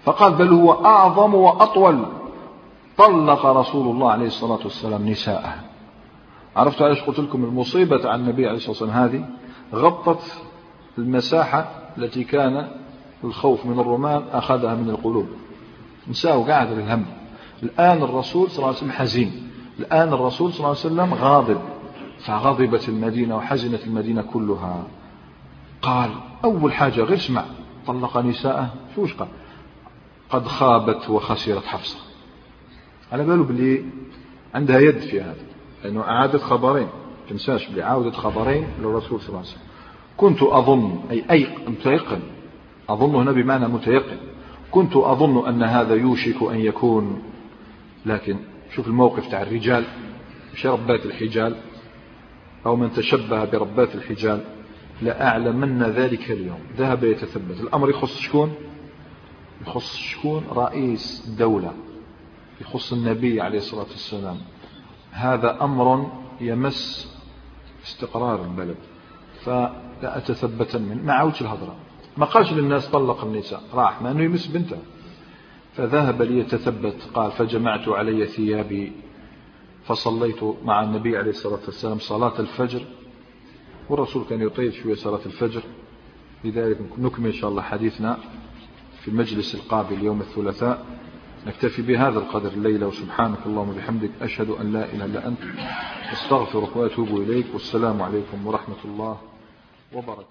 فقال بل هو أعظم وأطول. طلق رسول الله عليه الصلاة والسلام نساءه. عرفت علاش قلت لكم المصيبة عن النبي عليه الصلاة والسلام؟ هذه غطت المساحة التي كان الخوف من الرومان أخذها من القلوب. نساء قاعد الهم الآن الرسول صلى الله عليه وسلم حزين. الآن الرسول صلى الله عليه وسلم غاضب. فغضبت المدينة وحزنت المدينة كلها. قال أول حاجة غير اسمع. طلق نساءه. شو قال؟ قد خابت وخسرت حفصة. على باله بلي عندها يد في هذا. لأنه أعادت خبرين. تنساش بلي عاودت خبرين للرسول صلى الله عليه وسلم. كنت أظن أي أي متيقن. أظن هنا بمعنى متيقن. كنت أظن أن هذا يوشك أن يكون لكن شوف الموقف تاع الرجال. مش ربات الحجال. أو من تشبه بربات الحجال. لأعلمن ذلك اليوم. ذهب يتثبت. الأمر يخص شكون؟ يخص شكون؟ رئيس الدولة يخص النبي عليه الصلاة والسلام. هذا أمر يمس استقرار البلد. فلا أتثبتن منه ما عاودش الهضرة. ما قالش للناس طلق النساء راح ما أنه يمس بنته. فذهب ليتثبت قال فجمعت علي ثيابي فصليت مع النبي عليه الصلاة والسلام صلاة الفجر. والرسول كان يطيل شوية صلاة الفجر. لذلك نكمل إن شاء الله حديثنا في المجلس القابل يوم الثلاثاء. نكتفي بهذا القدر الليلة وسبحانك اللهم وبحمدك أشهد أن لا إله إلا أنت أستغفرك وأتوب إليك والسلام عليكم ورحمة الله وبركاته.